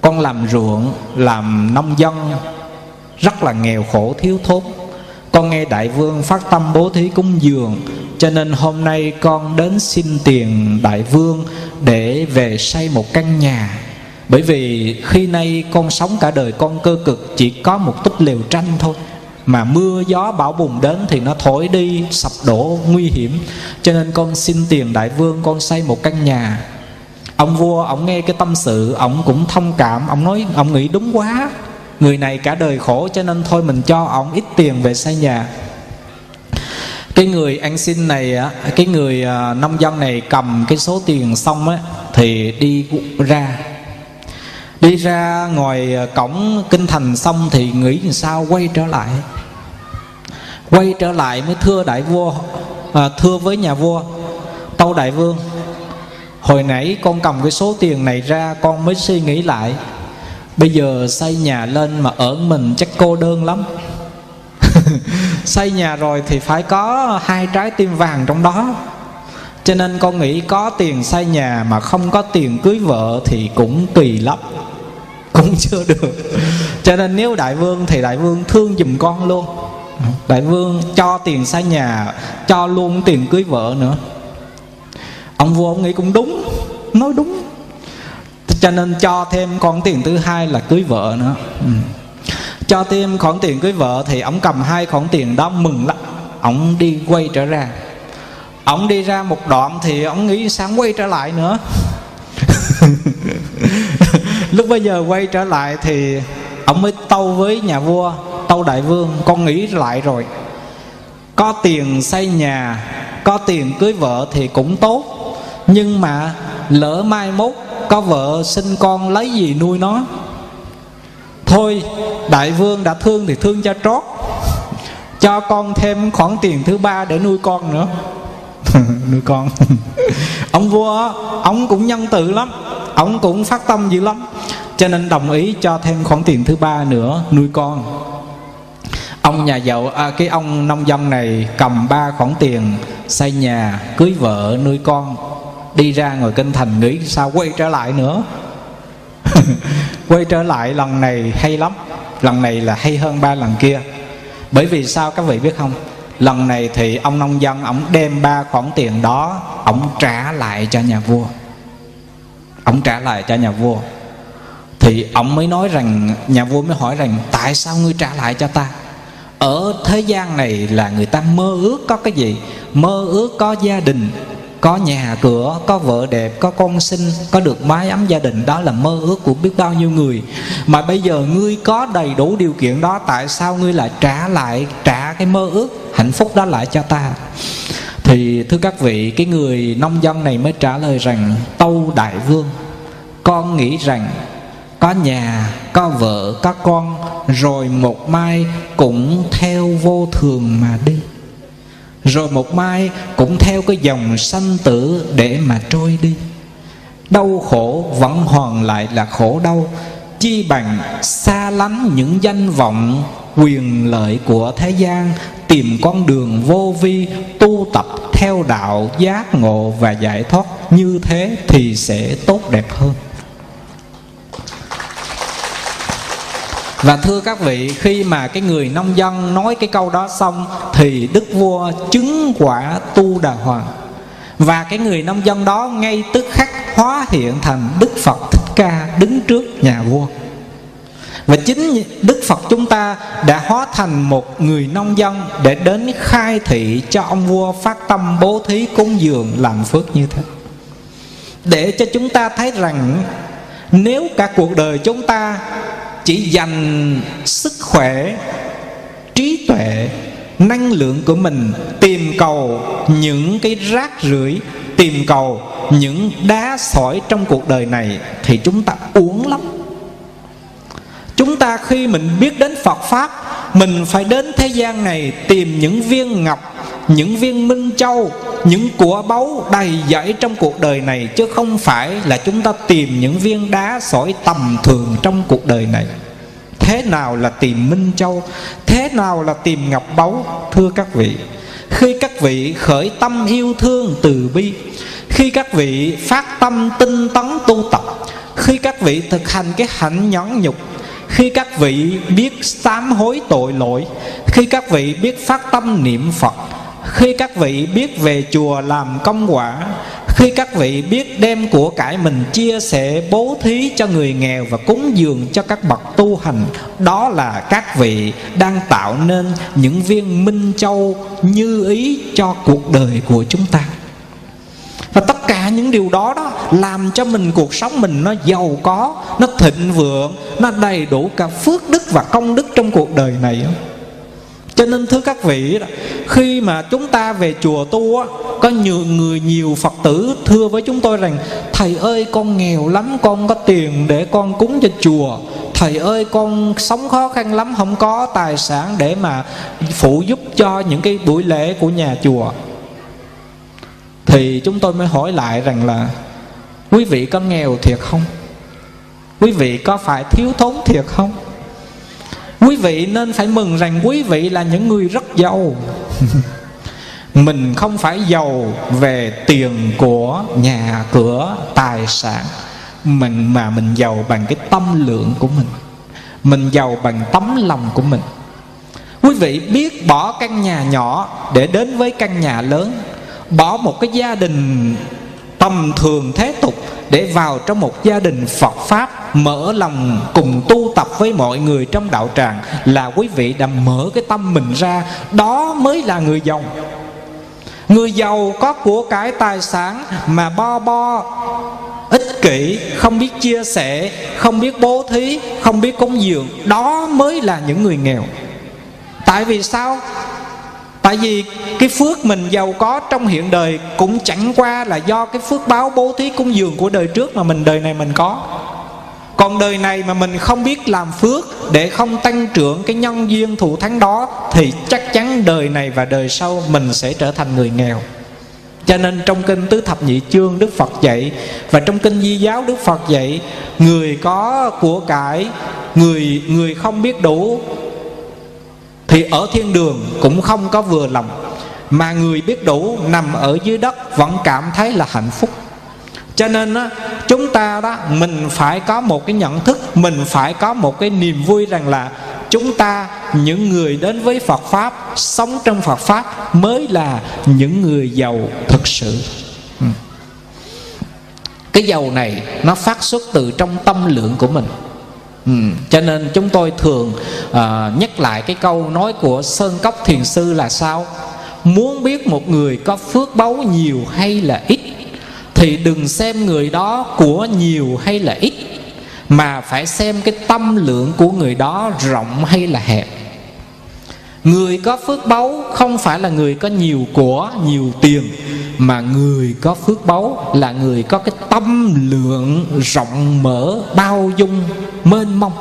con làm ruộng, làm nông dân, rất là nghèo khổ, thiếu thốn con nghe đại vương phát tâm bố thí cúng dường, cho nên hôm nay con đến xin tiền đại vương để về xây một căn nhà. Bởi vì khi nay con sống cả đời con cơ cực, chỉ có một tích lều tranh thôi. Mà mưa gió bão bùng đến thì nó thổi đi, sập đổ, nguy hiểm. Cho nên con xin tiền đại vương con xây một căn nhà. Ông vua, ông nghe cái tâm sự, ông cũng thông cảm. Ông nói, ông nghĩ đúng quá người này cả đời khổ cho nên thôi mình cho ổng ít tiền về xây nhà. Cái người ăn xin này cái người à, nông dân này cầm cái số tiền xong á thì đi ra. Đi ra ngoài à, cổng kinh thành xong thì nghĩ làm sao quay trở lại. Quay trở lại mới thưa đại vua à, thưa với nhà vua tâu đại vương hồi nãy con cầm cái số tiền này ra con mới suy nghĩ lại bây giờ xây nhà lên mà ở mình chắc cô đơn lắm. Xây nhà rồi thì phải có hai trái tim vàng trong đó. Cho nên con nghĩ có tiền xây nhà mà không có tiền cưới vợ thì cũng kỳ lắm. Cũng chưa được. Cho nên nếu đại vương thì đại vương thương giùm con luôn. Đại vương cho tiền xây nhà, cho luôn tiền cưới vợ nữa. Ông vua ông nghĩ cũng đúng, nói đúng cho nên cho thêm con tiền thứ hai là cưới vợ nữa. Ừ. cho thêm khoản tiền cưới vợ thì ông cầm hai khoản tiền đó mừng lắm. Ông đi quay trở ra. Ông đi ra một đoạn thì ông nghĩ sáng quay trở lại nữa. Lúc bây giờ quay trở lại thì ông mới tâu với nhà vua, tâu đại vương. Con nghĩ lại rồi. Có tiền xây nhà, có tiền cưới vợ thì cũng tốt. Nhưng mà lỡ mai mốt có vợ sinh con lấy gì nuôi nó? Thôi đại vương đã thương thì thương cho trót. Cho con thêm khoản tiền thứ ba để nuôi con nữa. Nuôi con. Ông vua ông cũng nhân từ lắm. Ông cũng phát tâm dữ lắm. Cho nên đồng ý cho thêm khoản tiền thứ ba nữa nuôi con. Ông nhà giàu à, cái ông nông dân này cầm ba khoản tiền xây nhà cưới vợ nuôi con đi ra ngoài kinh thành nghĩ sao quay trở lại nữa? Quay trở lại lần này hay lắm. Lần này là hay hơn ba lần kia. Bởi vì sao các vị biết không? Lần này thì ông nông dân, ông đem ba khoản tiền đó, ông trả lại cho nhà vua. Ông trả lại cho nhà vua. Thì ông mới nói rằng, nhà vua mới hỏi rằng, tại sao ngươi trả lại cho ta? Ở thế gian này là người ta mơ ước có cái gì? Mơ ước có gia đình có nhà cửa, có vợ đẹp, có con sinh có được mái ấm gia đình, đó là mơ ước của biết bao nhiêu người. Mà bây giờ ngươi có đầy đủ điều kiện đó, tại sao ngươi lại trả lại, trả cái mơ ước hạnh phúc đó lại cho ta? Thì, thưa các vị, cái người nông dân này mới trả lời rằng, tâu đại vương, con nghĩ rằng có nhà, có vợ, có con, rồi một mai cũng theo vô thường mà đi rồi một mai cũng theo cái dòng sanh tử để mà trôi đi. Đau khổ vẫn hoàn lại là khổ đau. Chi bằng xa lánh những danh vọng, quyền lợi của thế gian, tìm con đường vô vi, tu tập theo đạo giác ngộ và giải thoát. Như thế thì sẽ tốt đẹp hơn. Và thưa các vị, Khi mà cái người nông dân nói cái câu đó xong Thì đức vua chứng quả tu đà hoàng Và cái người nông dân đó ngay tức khắc hóa hiện thành Đức Phật Thích Ca đứng trước nhà vua. Và chính Đức Phật chúng ta đã hóa thành một người nông dân Để đến khai thị cho ông vua phát tâm bố thí cúng dường làm phước như thế. Để cho chúng ta thấy rằng, Nếu cả cuộc đời chúng ta chỉ dành sức khỏe, trí tuệ, năng lượng của mình tìm cầu những cái rác rưởi, tìm cầu những đá sỏi trong cuộc đời này thì chúng ta uống lắm. Chúng ta khi mình biết đến phật pháp, mình phải đến thế gian này tìm những viên ngọc, những viên minh châu những của báu đầy dẫy trong cuộc đời này, chứ không phải là chúng ta tìm những viên đá sỏi tầm thường trong cuộc đời này. Thế nào là tìm minh châu? Thế nào là tìm ngọc báu? Thưa các vị, khi các vị khởi tâm yêu thương từ bi, khi các vị phát tâm tinh tấn tu tập, khi các vị thực hành cái hạnh nhẫn nhục, khi các vị biết sám hối tội lỗi, khi các vị biết phát tâm niệm phật khi các vị biết về chùa làm công quả, khi các vị biết đem của cải mình chia sẻ bố thí cho người nghèo và cúng dường cho các bậc tu hành, đó là các vị đang tạo nên những viên minh châu như ý cho cuộc đời của chúng ta. Và tất cả những điều đó đó làm cho mình cuộc sống mình nó giàu có, nó thịnh vượng, nó đầy đủ cả phước đức và công đức trong cuộc đời này cho nên thưa các vị khi mà chúng ta về chùa tu á, có nhiều người, nhiều phật tử thưa với chúng tôi rằng, thầy ơi, con nghèo lắm, con có tiền để con cúng cho chùa. Thầy ơi, con sống khó khăn lắm, không có tài sản để mà phụ giúp cho những cái buổi lễ của nhà chùa. Thì chúng tôi mới hỏi lại rằng là, quý vị có nghèo thiệt không? Quý vị có phải thiếu thốn thiệt không? Quý vị nên phải mừng rằng quý vị là những người rất giàu. Mình không phải giàu về tiền của nhà cửa tài sản. Mình mà mình giàu bằng cái tâm lượng của mình. Mình giàu bằng tấm lòng của mình. Quý vị biết bỏ căn nhà nhỏ để đến với căn nhà lớn bỏ một cái gia đình tầm thường thế tục để vào trong một gia đình Phật Pháp, mở lòng cùng tu tập với mọi người trong đạo tràng là quý vị đã mở cái tâm mình ra, đó mới là người giàu. Người giàu có của cái tài sản mà bo bo, ích kỷ, không biết chia sẻ, không biết bố thí, không biết cúng dường, đó mới là những người nghèo. Tại vì sao? Tại vì cái phước mình giàu có trong hiện đời Cũng chẳng qua là do cái phước báo bố thí cung dường của đời trước Mà mình đời này mình có. Còn đời này mà mình không biết làm phước Để không tăng trưởng cái nhân duyên thụ thắng đó, Thì chắc chắn đời này và đời sau Mình sẽ trở thành người nghèo. Cho nên trong kinh Tứ Thập Nhị Chương Đức Phật dạy, Và trong kinh Di Giáo Đức Phật dạy, Người có của cải, Người người không biết đủ thì ở thiên đường cũng không có vừa lòng mà người biết đủ nằm ở dưới đất vẫn cảm thấy là hạnh phúc. Cho nên đó, chúng ta đó mình phải có một cái nhận thức mình phải có một cái niềm vui rằng là chúng ta những người đến với phật pháp sống trong phật pháp mới là những người giàu thực sự. Ừ. Cái giàu này nó phát xuất từ trong tâm lượng của mình. Ừ, cho nên chúng tôi thường uh, nhắc lại cái câu nói của Sơn Cốc Thiền Sư là sao? Muốn biết một người có phước báu nhiều hay là ít Thì đừng xem người đó của nhiều hay là ít Mà phải xem cái tâm lượng của người đó rộng hay là hẹp. Người có phước báu không phải là người có nhiều của, nhiều tiền mà người có phước báu là người có cái tâm lượng rộng mở, bao dung, mênh mông.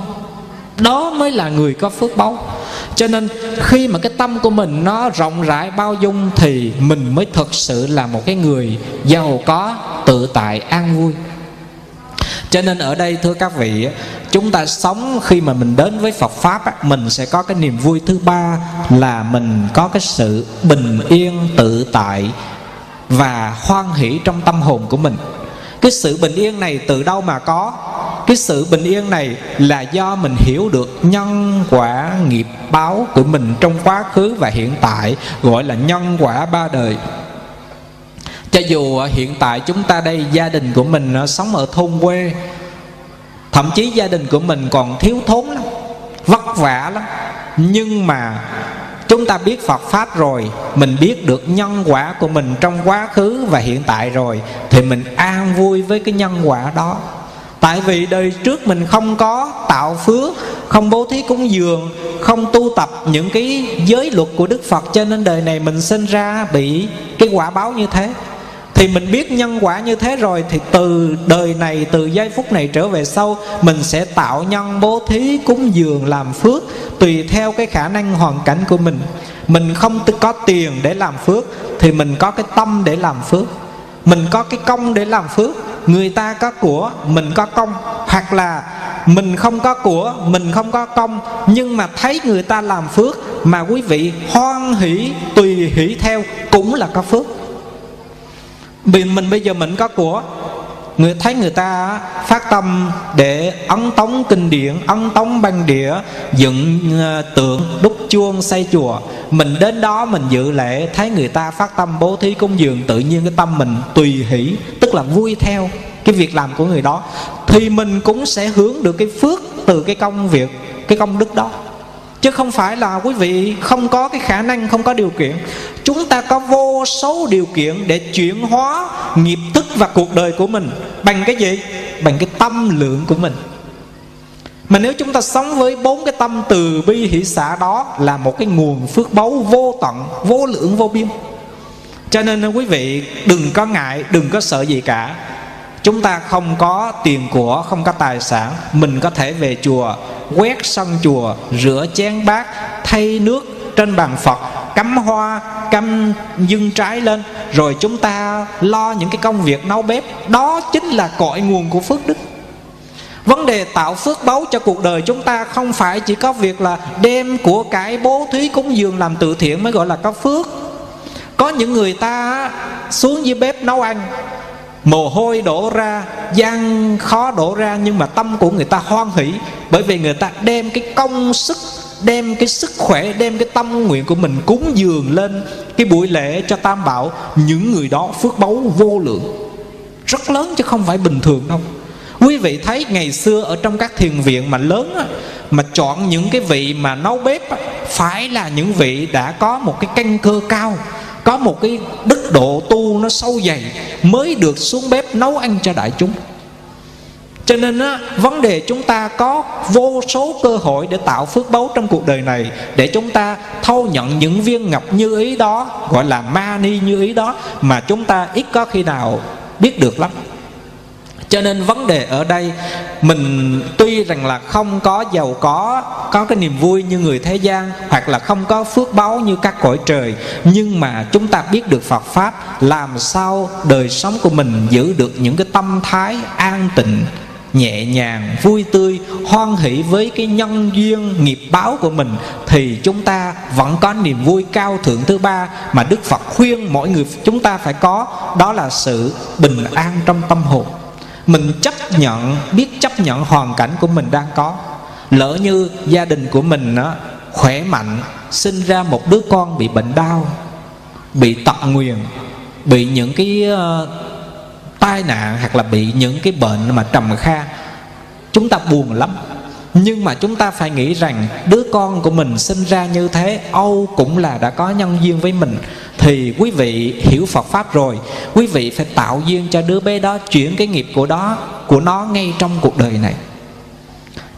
Đó mới là người có phước báu. Cho nên khi mà cái tâm của mình nó rộng rãi, bao dung Thì mình mới thực sự là một cái người giàu có, tự tại, an vui. Cho nên ở đây thưa các vị chúng ta sống khi mà mình đến với phật pháp mình sẽ có cái niềm vui thứ ba là mình có cái sự bình yên tự tại và hoan hỷ trong tâm hồn của mình. Cái sự bình yên này từ đâu mà có? Cái sự bình yên này là do mình hiểu được nhân quả nghiệp báo của mình trong quá khứ và hiện tại, gọi là nhân quả ba đời. Cho dù hiện tại chúng ta đây, gia đình của mình ờ, sống ở thôn quê, thậm chí gia đình của mình còn thiếu thốn lắm, vất vả lắm. Nhưng mà chúng ta biết phật pháp rồi, mình biết được nhân quả của mình trong quá khứ và hiện tại rồi, thì mình an vui với cái nhân quả đó. Tại vì đời trước mình không có tạo phước, không bố thí cúng dường, không tu tập những cái giới luật của đức phật, cho nên đời này mình sinh ra bị cái quả báo như thế thì mình biết nhân quả như thế rồi, thì từ đời này, từ giây phút này trở về sau, mình sẽ tạo nhân bố thí cúng dường làm phước tùy theo cái khả năng hoàn cảnh của mình. Mình không có tiền để làm phước, thì mình có cái tâm để làm phước. Mình có cái công để làm phước, người ta có của, mình có công. Hoặc là mình không có của, mình không có công, nhưng mà thấy người ta làm phước mà quý vị hoan hỷ, tùy hỷ theo cũng là có phước vì mình bây giờ mình có của người, thấy người ta phát tâm để ấn tống kinh điển, ấn tống băng địa, dựng ờ, tượng, đúc chuông, xây chùa. Mình đến đó mình dự lễ, thấy người ta phát tâm bố thí cúng dường, tự nhiên cái tâm mình tùy hỷ, tức là vui theo cái việc làm của người đó. Thì mình cũng sẽ hướng được cái phước từ cái công việc, cái công đức đó chứ không phải là quý vị không có cái khả năng, không có điều kiện. Chúng ta có vô số điều kiện để chuyển hóa nghiệp thức và cuộc đời của mình. Bằng cái gì? Bằng cái tâm lượng của mình. Mà nếu chúng ta sống với bốn cái tâm từ bi hỷ xã đó là một cái nguồn phước báu vô tận, vô lượng, vô biên. Cho nên, quý vị, đừng có ngại, đừng có sợ gì cả chúng ta không có tiền của, không có tài sản. Mình có thể về chùa, quét sân chùa, rửa chén bát, thay nước trên bàn phật, cắm hoa, cắm dưng trái lên. Rồi chúng ta lo những cái công việc nấu bếp. Đó chính là cội nguồn của phước đức. Vấn đề tạo phước báu cho cuộc đời chúng ta không phải chỉ có việc là đem của cải bố thí cúng dường làm từ thiện mới gọi là có phước. Có những người ta xuống dưới bếp nấu ăn mồ hôi đổ ra gian khó đổ ra nhưng mà tâm của người ta hoan hỷ. Bởi vì người ta đem cái công sức đem cái sức khỏe đem cái tâm nguyện của mình cúng dường lên cái buổi lễ cho tam bảo. Những người đó phước báu vô lượng. Rất lớn chứ không phải bình thường đâu. Quý vị thấy ngày xưa ở trong các thiền viện mà lớn á, mà chọn những cái vị mà nấu bếp á, phải là những vị đã có một cái căn cơ cao có một cái đức độ tu nó sâu dày mới được xuống bếp nấu ăn cho đại chúng. Cho nên á, vấn đề chúng ta có vô số cơ hội để tạo phước báu trong cuộc đời này để chúng ta thâu nhận những viên ngọc như ý đó gọi là mani như ý đó mà chúng ta ít có khi nào biết được lắm cho nên vấn đề ở đây, mình tuy rằng là không có giàu có có cái niềm vui như người thế gian, hoặc là không có phước báu như các cõi trời, nhưng mà chúng ta biết được phật pháp làm sao đời sống của mình giữ được những cái tâm thái an tịnh, nhẹ nhàng, vui tươi, hoan hỷ với cái nhân duyên nghiệp báo của mình, thì chúng ta vẫn có niềm vui cao thượng thứ ba mà đức phật khuyên mỗi người chúng ta phải có, đó là sự bình an trong tâm hồn mình chấp nhận biết chấp nhận hoàn cảnh của mình đang có. Lỡ như gia đình của mình đó, khỏe mạnh sinh ra một đứa con bị bệnh đau bị tật nguyền bị những cái uh, tai nạn hoặc là bị những cái bệnh mà trầm kha chúng ta buồn lắm nhưng mà chúng ta phải nghĩ rằng đứa con của mình sinh ra như thế, âu cũng là đã có nhân duyên với mình. Thì quý vị hiểu Phật pháp rồi. Quý vị phải tạo duyên cho đứa bé đó chuyển cái nghiệp của đó, của nó ngay trong cuộc đời này.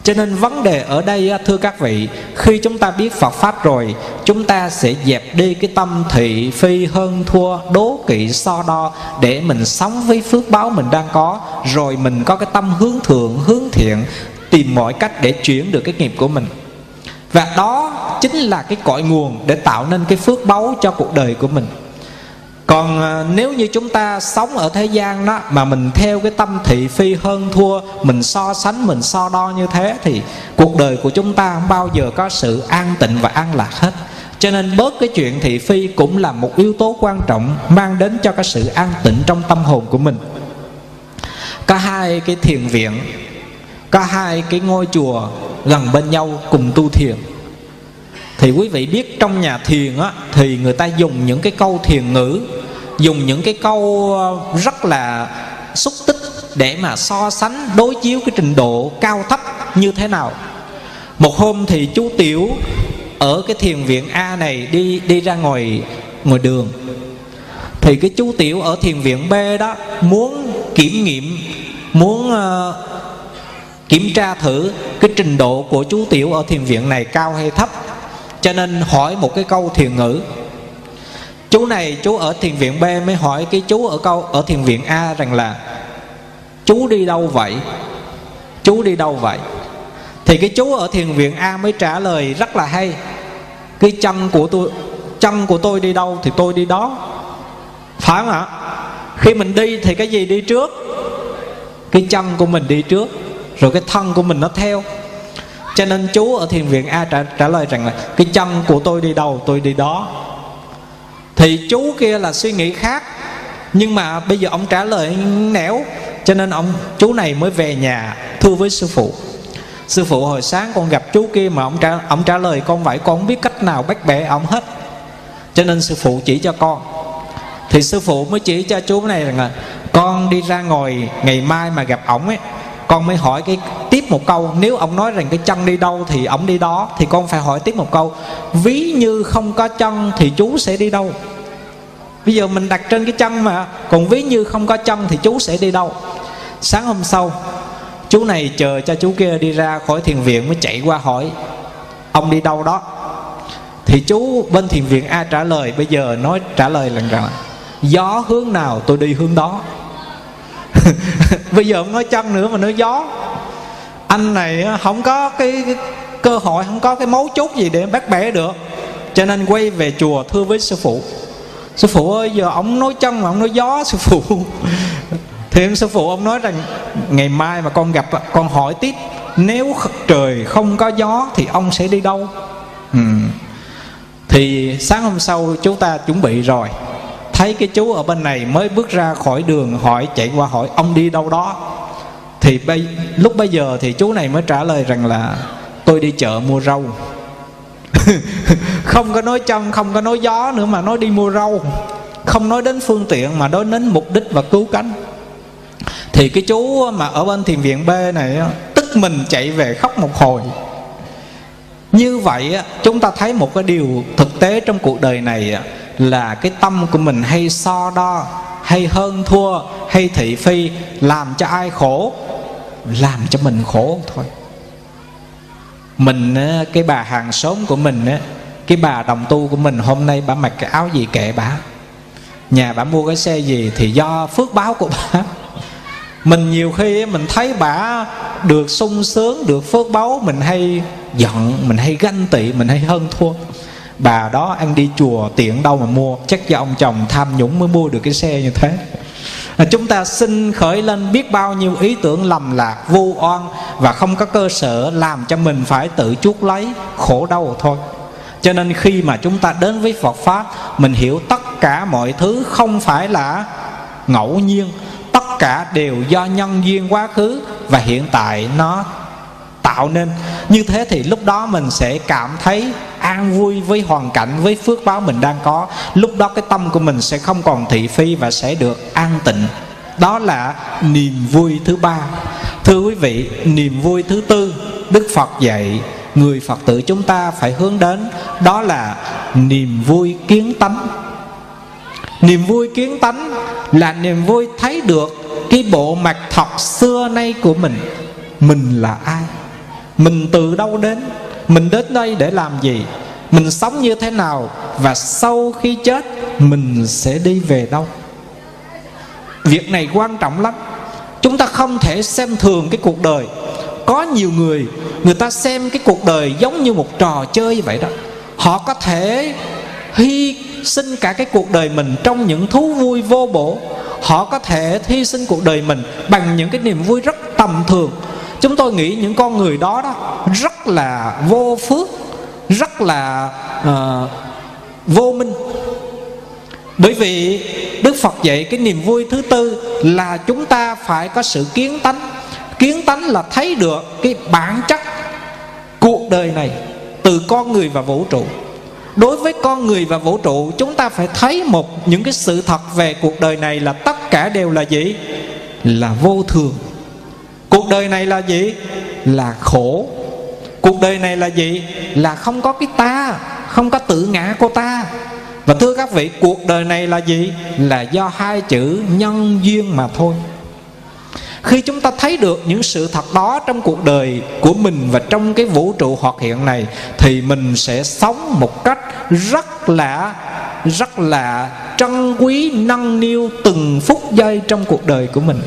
Cho nên vấn đề ở đây thưa các vị, Khi chúng ta biết Phật Pháp rồi, Chúng ta sẽ dẹp đi cái tâm thị phi hơn thua, Đố kỵ so đo Để mình sống với phước báo mình đang có, Rồi mình có cái tâm hướng thượng, hướng thiện Tìm mọi cách để chuyển được cái nghiệp của mình. Và đó chính là cái cội nguồn Để tạo nên cái phước báu cho cuộc đời của mình. Còn à, nếu như chúng ta sống ở thế gian đó mà mình theo cái tâm thị phi hơn thua, mình so sánh, mình so đo như thế thì cuộc đời của chúng ta không bao giờ có sự an tịnh và an lạc hết. Cho nên bớt cái chuyện thị phi cũng là một yếu tố quan trọng mang đến cho cái sự an tịnh trong tâm hồn của mình. Có hai cái thiền viện có hai cái ngôi chùa gần bên nhau cùng tu thiền. Thì quý vị biết trong nhà thiền á thì người ta dùng những cái câu thiền ngữ dùng những cái câu ờ, rất là xúc tích để mà so sánh đối chiếu cái trình độ cao thấp như thế nào. Một hôm thì chú tiểu ở cái thiền viện a này đi đi ra ngoài ngoài đường. Thì cái chú tiểu ở thiền viện b đó muốn kiểm nghiệm muốn uh, kiểm tra thử cái trình độ của chú tiểu ở thiền viện này cao hay thấp. Cho nên hỏi một cái câu thiền ngữ. Chú này, chú ở thiền viện b mới hỏi cái chú ở câu, ở thiền viện a rằng là, chú đi đâu vậy? Chú đi đâu vậy? Thì cái chú ở thiền viện a mới trả lời rất là hay, cái chân của tôi, chân của tôi đi đâu thì tôi đi đó. Phải không ạ? Khi mình đi thì cái gì đi trước? Cái chân của mình đi trước rồi cái thân của mình nó theo. Cho nên chú ở thiền viện a trả, trả lời rằng là cái chân của tôi đi đâu tôi đi đó. Thì chú kia là suy nghĩ khác. Nhưng mà bây giờ ông trả lời nẻo. Cho nên ông chú này mới về nhà thưa với sư phụ. Sư phụ hồi sáng con gặp chú kia mà ông trả ông trả lời con vậy con không biết cách nào bắt bẻ ông hết. Cho nên sư phụ chỉ cho con. Thì sư phụ mới chỉ cho chú này rằng là con đi ra ngồi ngày mai mà gặp ổng ấy con mới hỏi cái, tiếp một câu, nếu ông nói rằng cái chân đi đâu thì ông đi đó, thì con phải hỏi tiếp một câu, ví như không có chân thì chú sẽ đi đâu? Bây giờ mình đặt trên cái chân mà, còn ví như không có chân thì chú sẽ đi đâu? Sáng hôm sau, chú này chờ cho chú kia đi ra khỏi thiền viện mới chạy qua hỏi, ông đi đâu đó? Thì chú bên thiền viện a trả lời, bây giờ nói trả lời lần rằng gió hướng nào tôi đi hướng đó. bây giờ ông nói chân nữa mà nói gió. Anh này không có cái, cái cơ hội không có cái mấu chốt gì để bắt bẻ được. Cho nên quay về chùa thưa với sư phụ. Sư phụ ơi giờ ông nói chân mà ông nói gió sư phụ? Thì sư phụ ông nói rằng ngày mai mà con gặp con hỏi tiếp. Nếu trời không có gió thì ông sẽ đi đâu? Ừ. thì sáng hôm sau chúng ta chuẩn bị rồi thấy cái chú ở bên này mới bước ra khỏi đường hỏi chạy qua hỏi ông đi đâu đó? Thì bây, lúc bây giờ thì chú này mới trả lời rằng là tôi đi chợ mua rau. Không có nói chân không có nói gió nữa mà nói đi mua rau. Không nói đến phương tiện mà nói đến mục đích và cứu cánh. Thì cái chú mà ở bên thiền viện b này tức mình chạy về khóc một hồi. Như vậy chúng ta thấy một cái điều thực tế trong cuộc đời này là cái tâm của mình hay so đo, hay hơn thua, hay thị phi, làm cho ai khổ? Làm cho mình khổ thôi. Mình cái bà hàng xóm của mình cái bà đồng tu của mình hôm nay bà mặc cái áo gì kệ bà? Nhà bà mua cái xe gì thì do phước báo của bà. Mình nhiều khi mình thấy bà được sung sướng, được phước báo mình hay giận, mình hay ganh tị, mình hay hơn thua bà đó ăn đi chùa tiện đâu mà mua. Chắc do ông chồng tham nhũng mới mua được cái xe như thế. À, chúng ta xin khởi lên biết bao nhiêu ý tưởng lầm lạc, vu oan và không có cơ sở làm cho mình phải tự chuốc lấy khổ đau thôi. Cho nên khi mà chúng ta đến với Phật pháp, mình hiểu tất cả mọi thứ không phải là ngẫu nhiên. Tất cả đều do nhân duyên quá khứ và hiện tại nó tạo nên. Như thế thì lúc đó mình sẽ cảm thấy an vui với hoàn cảnh, với phước báo mình đang có. Lúc đó cái tâm của mình sẽ không còn thị phi và sẽ được an tịnh. Đó là niềm vui thứ ba. Thưa quý vị, niềm vui thứ tư, đức phật dạy, người phật tử chúng ta phải hướng đến, đó là niềm vui kiến tánh. Niềm vui kiến tánh là niềm vui thấy được cái bộ mặt thật xưa nay của mình. Mình là ai? Mình từ đâu đến? Mình đến đây để làm gì? Mình sống như thế nào? Và sau khi chết, mình sẽ đi về đâu? Việc này quan trọng lắm. Chúng ta không thể xem thường cái cuộc đời. Có nhiều người người ta xem cái cuộc đời giống như một trò chơi vậy đó. Họ có thể hy sinh cả cái cuộc đời mình trong những thú vui vô bổ. Họ có thể hy sinh cuộc đời mình bằng những cái niềm vui rất tầm thường chúng tôi nghĩ những con người đó đó rất là vô phước rất là uh, vô minh. Bởi vì đức phật dạy cái niềm vui thứ tư là chúng ta phải có sự kiến tánh. Kiến tánh là thấy được cái bản chất cuộc đời này từ con người và vũ trụ. Đối với con người và vũ trụ chúng ta phải thấy một những cái sự thật về cuộc đời này là tất cả đều là gì? Là vô thường cuộc đời này là gì? Là khổ. Cuộc đời này là gì? Là không có cái ta, không có tự ngã của ta. Và thưa các vị, cuộc đời này là gì? Là do hai chữ nhân duyên mà thôi. Khi chúng ta thấy được những sự thật đó trong cuộc đời của mình và trong cái vũ trụ hoạt hiện này, thì mình sẽ sống một cách rất là rất là trân quý, nâng niu từng phút giây trong cuộc đời của mình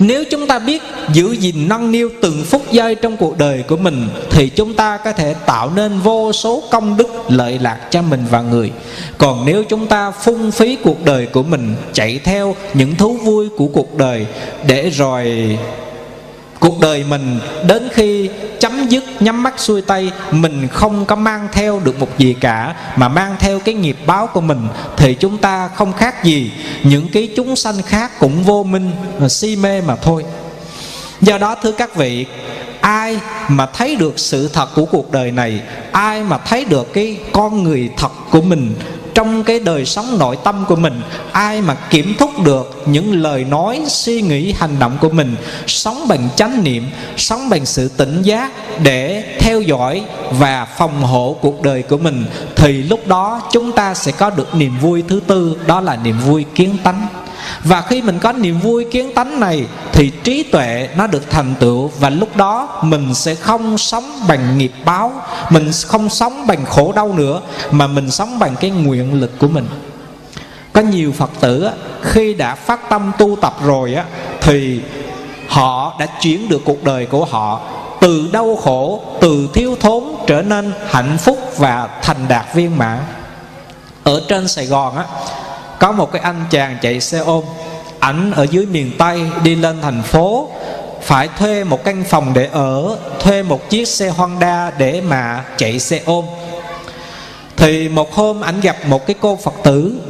nếu chúng ta biết giữ gìn nâng niu từng phút giây trong cuộc đời của mình, thì chúng ta có thể tạo nên vô số công đức lợi lạc cho mình và người. Còn nếu chúng ta phung phí cuộc đời của mình, chạy theo những thú vui của cuộc đời để rồi cuộc đời mình đến khi chấm dứt, nhắm mắt xuôi tay, mình không có mang theo được một gì cả, mà mang theo cái nghiệp báo của mình, thì chúng ta không khác gì những cái chúng sanh khác cũng vô minh si mê mà thôi. Do đó, thưa các vị, ai mà thấy được sự thật của cuộc đời này, ai mà thấy được cái con người thật của mình trong cái đời sống nội tâm của mình, ai mà kiểm thúc được những lời nói, suy nghĩ, hành động của mình, sống bằng chánh niệm, sống bằng sự tỉnh giác để theo dõi và phòng hộ cuộc đời của mình, thì lúc đó chúng ta sẽ có được niềm vui thứ tư, đó là niềm vui kiến tánh và khi mình có niềm vui kiến tánh này, thì trí tuệ nó được thành tựu. Và lúc đó, mình sẽ không sống bằng nghiệp báo, mình không sống bằng khổ đau nữa, mà mình sống bằng cái nguyện lực của mình. Có nhiều phật tử khi đã phát tâm tu tập rồi á, thì họ đã chuyển được cuộc đời của họ từ đau khổ, từ thiếu thốn trở nên hạnh phúc và thành đạt viên mãn. Ở trên sài gòn á có một cái anh chàng chạy xe ôm, ảnh ở dưới miền tây đi lên thành phố, phải thuê một căn phòng để ở, thuê một chiếc xe honda để mà chạy xe ôm. Thì một hôm ảnh gặp một cái cô phật tử.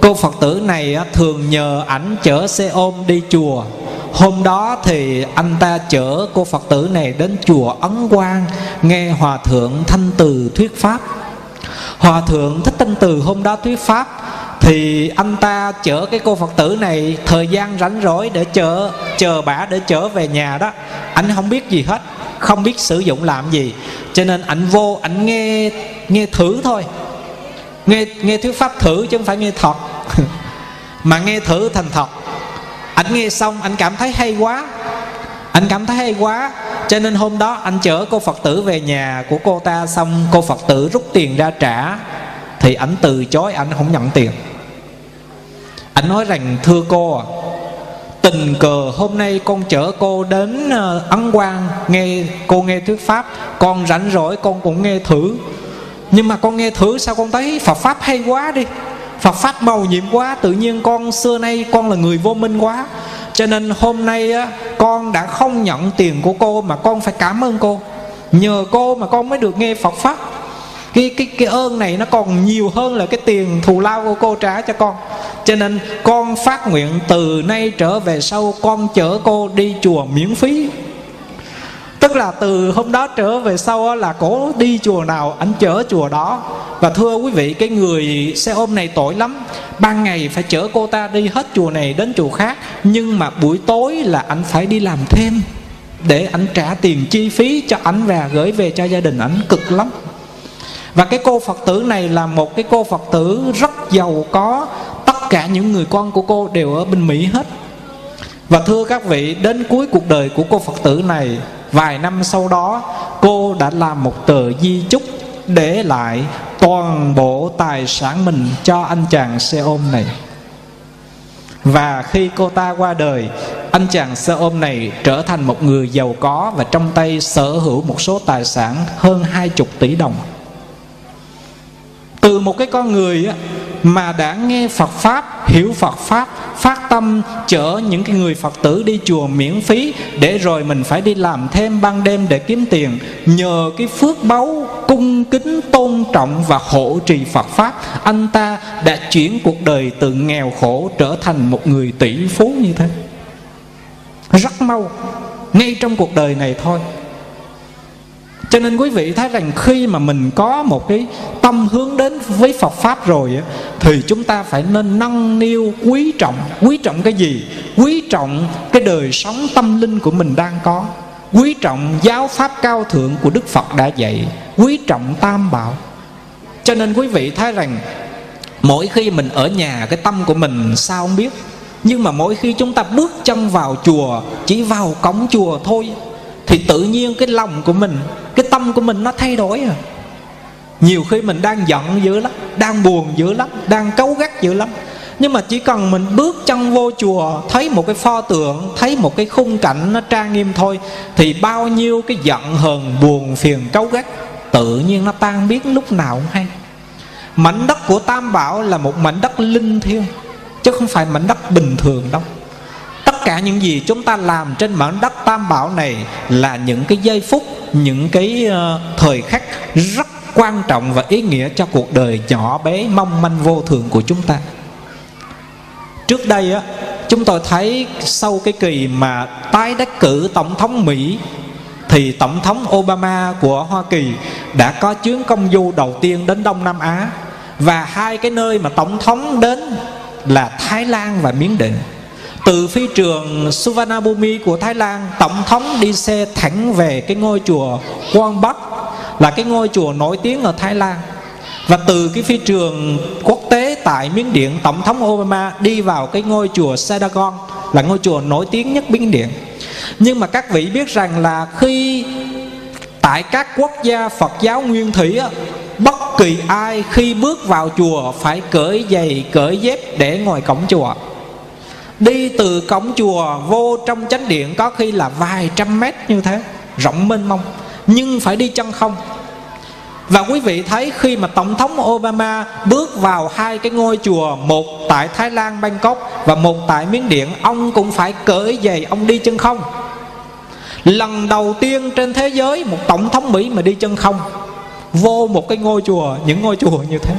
Cô phật tử này thường nhờ ảnh chở xe ôm đi chùa. Hôm đó thì anh ta chở cô phật tử này đến chùa ấn quang, nghe hòa thượng thanh từ thuyết pháp. Hòa thượng thích thanh từ hôm đó thuyết pháp thì anh ta chở cái cô phật tử này thời gian rảnh rỗi để chờ chờ bả để trở về nhà đó. Anh không biết gì hết, không biết sử dụng làm gì. Cho nên anh vô, anh nghe nghe thử thôi. Nghe nghe thuyết pháp thử chứ không phải nghe thật mà nghe thử thành thật. Anh nghe xong, anh cảm thấy hay quá. Anh cảm thấy hay quá. Cho nên hôm đó anh chở cô phật tử về nhà của cô ta, xong cô phật tử rút tiền ra trả. Thì ảnh từ chối, ảnh không nhận tiền anh nói rằng thưa cô à tình cờ hôm nay con chở cô đến ờ, ấn quang nghe cô nghe thuyết pháp con rảnh rỗi con cũng nghe thử. Nhưng mà con nghe thử sao con thấy phật pháp hay quá đi. Phật Pháp màu nhiệm quá Tự nhiên con xưa nay con là người vô minh quá. Cho nên hôm nay á, con đã không nhận tiền của cô Mà con phải cảm ơn cô. Nhờ cô mà con mới được nghe Phật Pháp. Cái, cái, cái ơn này nó còn nhiều hơn là cái tiền thù lao của cô trả cho con cho nên con phát nguyện từ nay trở về sau con chở cô đi chùa miễn phí. Tức là từ hôm đó trở về sau là cổ đi chùa nào anh chở chùa đó. Và thưa quý vị, cái người xe ôm này tội lắm. Ban ngày phải chở cô ta đi hết chùa này đến chùa khác, nhưng mà buổi tối là anh phải đi làm thêm để anh trả tiền chi phí cho ảnh và gửi về cho gia đình ảnh cực lắm. Và cái cô phật tử này là một cái cô phật tử rất giàu có tất cả những người con của cô đều ở bên mỹ hết. Và thưa các vị, đến cuối cuộc đời của cô phật tử này, vài năm sau đó, cô đã làm một tờ di chúc để lại toàn bộ tài sản mình cho anh chàng xe ôm này. Và khi cô ta qua đời, anh chàng xe ôm này trở thành một người giàu có và trong tay sở hữu một số tài sản hơn hai chục tỷ đồng. Từ một cái con người mà đã nghe Phật Pháp, hiểu Phật Pháp, phát tâm chở những cái người Phật tử đi chùa miễn phí, để rồi mình phải đi làm thêm ban đêm để kiếm tiền. Nhờ cái phước báu, cung kính, tôn trọng và hộ trì Phật Pháp, anh ta đã chuyển cuộc đời từ nghèo khổ trở thành một người tỷ phú như thế. Rất mau, ngay trong cuộc đời này thôi cho nên quý vị thấy rằng khi mà mình có một cái tâm hướng đến với Phật Pháp rồi Thì chúng ta phải nên nâng niu, quý trọng. Quý trọng cái gì? Quý trọng cái đời sống tâm linh của mình đang có. Quý trọng giáo pháp cao thượng của Đức Phật đã dạy. Quý trọng tam bảo. Cho nên quý vị thấy rằng Mỗi khi mình ở nhà, cái tâm của mình sao không biết. Nhưng mà mỗi khi chúng ta bước chân vào chùa, Chỉ vào cổng chùa thôi. Thì tự nhiên cái lòng của mình, cái tâm của mình nó thay đổi à. Nhiều khi mình đang giận dữ lắm, đang buồn dữ lắm, đang cấu gắt dữ lắm. Nhưng mà chỉ cần mình bước chân vô chùa, thấy một cái pho tượng, thấy một cái khung cảnh nó trang nghiêm thôi, thì bao nhiêu cái giận hờn, buồn, phiền cấu gắt, tự nhiên nó tan biến lúc nào cũng hay. Mảnh đất của tam bảo là một mảnh đất linh thiêng, chứ không phải mảnh đất bình thường đâu tất cả những gì chúng ta làm trên mảnh đất tam bảo này là những cái giây phút những cái uh, thời khắc rất quan trọng và ý nghĩa cho cuộc đời nhỏ bé mong manh vô thường của chúng ta. Trước đây á chúng tôi thấy sau cái kỳ mà tái đắc cử tổng thống mỹ thì tổng thống obama của hoa kỳ đã có chuyến công du đầu tiên đến đông nam á. Và hai cái nơi mà tổng thống đến là thái lan và miến định từ phi trường Suvarnabhumi của Thái Lan, tổng thống đi xe thẳng về cái ngôi chùa Quang Bắc, là cái ngôi chùa nổi tiếng ở Thái Lan. Và từ cái phi trường quốc tế tại Miến Điện, tổng thống Obama đi vào cái ngôi chùa Sadagon là ngôi chùa nổi tiếng nhất Miến Điện. Nhưng mà các vị biết rằng là khi tại các quốc gia Phật giáo nguyên thủy bất kỳ ai khi bước vào chùa phải cởi giày, cởi dép để ngồi cổng chùa đi từ cổng chùa vô trong chánh điện có khi là vài trăm mét như thế rộng mênh mông nhưng phải đi chân không. Và quý vị thấy khi mà Tổng thống Obama bước vào hai cái ngôi chùa Một tại Thái Lan Bangkok và một tại Miến Điện Ông cũng phải cởi giày ông đi chân không. Lần đầu tiên trên thế giới một Tổng thống Mỹ mà đi chân không Vô một cái ngôi chùa, những ngôi chùa như thế.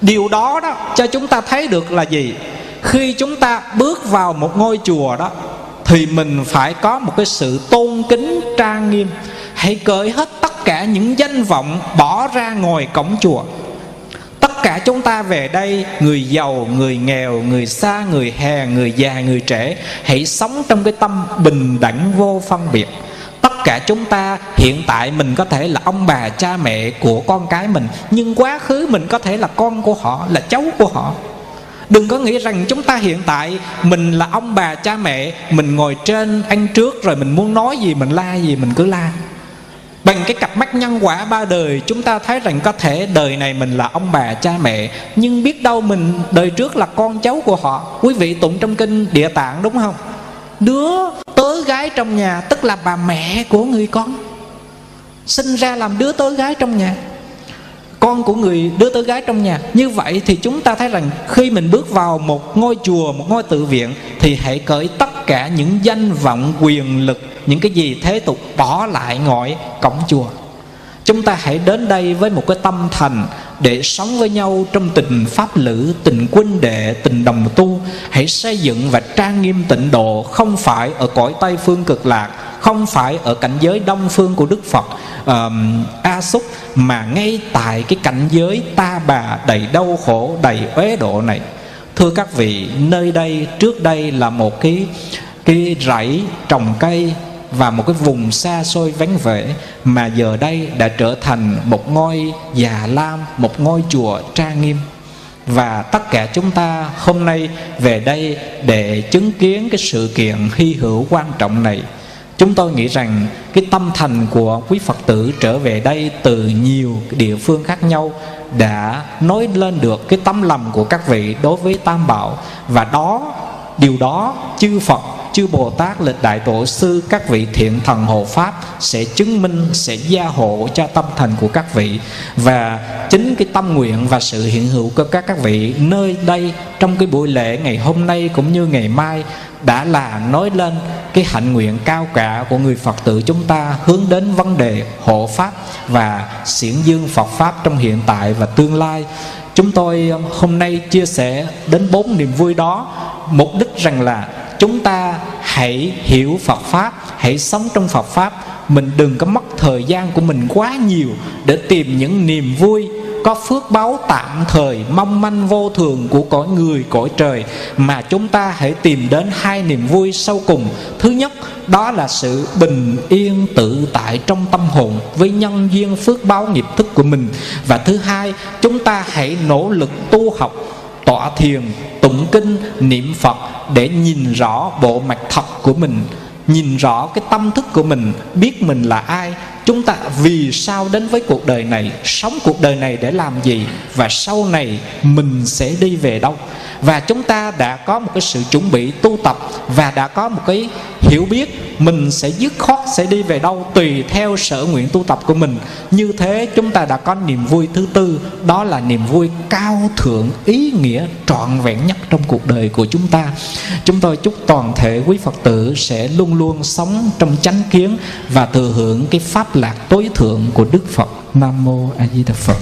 Điều đó đó cho chúng ta thấy được là gì? Khi chúng ta bước vào một ngôi chùa đó, thì mình phải có một cái sự tôn kính trang nghiêm. Hãy cởi hết tất cả những danh vọng bỏ ra ngồi cổng chùa. Tất cả chúng ta về đây, người giàu, người nghèo, người xa, người hèn người già, người trẻ, hãy sống trong cái tâm bình đẳng vô phân biệt. Tất cả chúng ta hiện tại mình có thể là ông bà, cha mẹ của con cái mình, nhưng quá khứ mình có thể là con của họ, là cháu của họ. Đừng có nghĩ rằng chúng ta hiện tại, Mình là ông bà cha mẹ, Mình ngồi trên ăn trước Rồi mình muốn nói gì, mình la gì, mình cứ la. Bằng cái cặp mắt nhân quả ba đời, Chúng ta thấy rằng có thể đời này mình là ông bà cha mẹ. Nhưng biết đâu mình, đời trước là con cháu của họ. Quý vị tụng trong kinh địa tạng đúng không? Đứa tớ gái trong nhà Tức là bà mẹ của người con. Sinh ra làm đứa tớ gái trong nhà con của người đứa tớ gái trong nhà. Như vậy thì chúng ta thấy rằng khi mình bước vào một ngôi chùa, một ngôi tự viện, thì hãy cởi tất cả những danh vọng, quyền lực, những cái gì thế tục bỏ lại ngoài cổng chùa. Chúng ta hãy đến đây với một cái tâm thành để sống với nhau trong tình pháp lữ tình quân đệ tình đồng tu hãy xây dựng và trang nghiêm tịnh độ không phải ở cõi tây phương cực lạc không phải ở cảnh giới đông phương của đức phật um, a xúc mà ngay tại cái cảnh giới ta bà đầy đau khổ đầy uế độ này. Thưa các vị nơi đây trước đây là một cái cái rẫy trồng cây và một cái vùng xa xôi vắng vẻ mà giờ đây đã trở thành một ngôi già lam, một ngôi chùa trang nghiêm. Và tất cả chúng ta hôm nay về đây để chứng kiến cái sự kiện hy hữu quan trọng này. Chúng tôi nghĩ rằng cái tâm thành của quý phật tử trở về đây từ nhiều địa phương khác nhau đã nói lên được cái tấm lòng của các vị đối với tam bảo. Và đó, điều đó chư phật chư Bồ Tát lịch đại tổ sư, các vị thiện thần hộ pháp sẽ chứng minh, sẽ gia hộ cho tâm thành của các vị. Và chính cái tâm nguyện và sự hiện hữu của các các vị nơi đây trong cái buổi lễ ngày hôm nay cũng như ngày mai đã là nói lên cái hạnh nguyện cao cả của người Phật tử chúng ta hướng đến vấn đề hộ pháp và xiển dương Phật pháp trong hiện tại và tương lai. Chúng tôi hôm nay chia sẻ đến bốn niềm vui đó, mục đích rằng là chúng ta hãy hiểu Phật Pháp, Hãy sống trong Phật Pháp. Mình đừng có mất thời gian của mình quá nhiều Để tìm những niềm vui. Có phước báo tạm thời, mong manh vô thường của cõi người, cõi trời. Mà chúng ta hãy tìm đến hai niềm vui sâu cùng. Thứ nhất, đó là sự bình yên tự tại trong tâm hồn với nhân duyên phước báo nghiệp thức của mình. Và thứ hai, chúng ta hãy nỗ lực tu học tọa thiền, tụng kinh, niệm phật để nhìn rõ bộ mặt thật của mình, nhìn rõ cái tâm thức của mình, biết mình là ai. Chúng ta vì sao đến với cuộc đời này, sống cuộc đời này để làm gì? Và sau này mình sẽ đi về đâu? Và chúng ta đã có một cái sự chuẩn bị tu tập và đã có một cái hiểu biết mình sẽ dứt khoát sẽ đi về đâu tùy theo sở nguyện tu tập của mình. Như thế chúng ta đã có niềm vui thứ tư, đó là niềm vui cao thượng, ý nghĩa trọn vẹn nhất trong cuộc đời của chúng ta. Chúng tôi chúc toàn thể quý phật tử sẽ luôn luôn sống trong chánh kiến và thừa hưởng cái pháp lạc tối thượng của đức phật. Nam mô a di đà phật.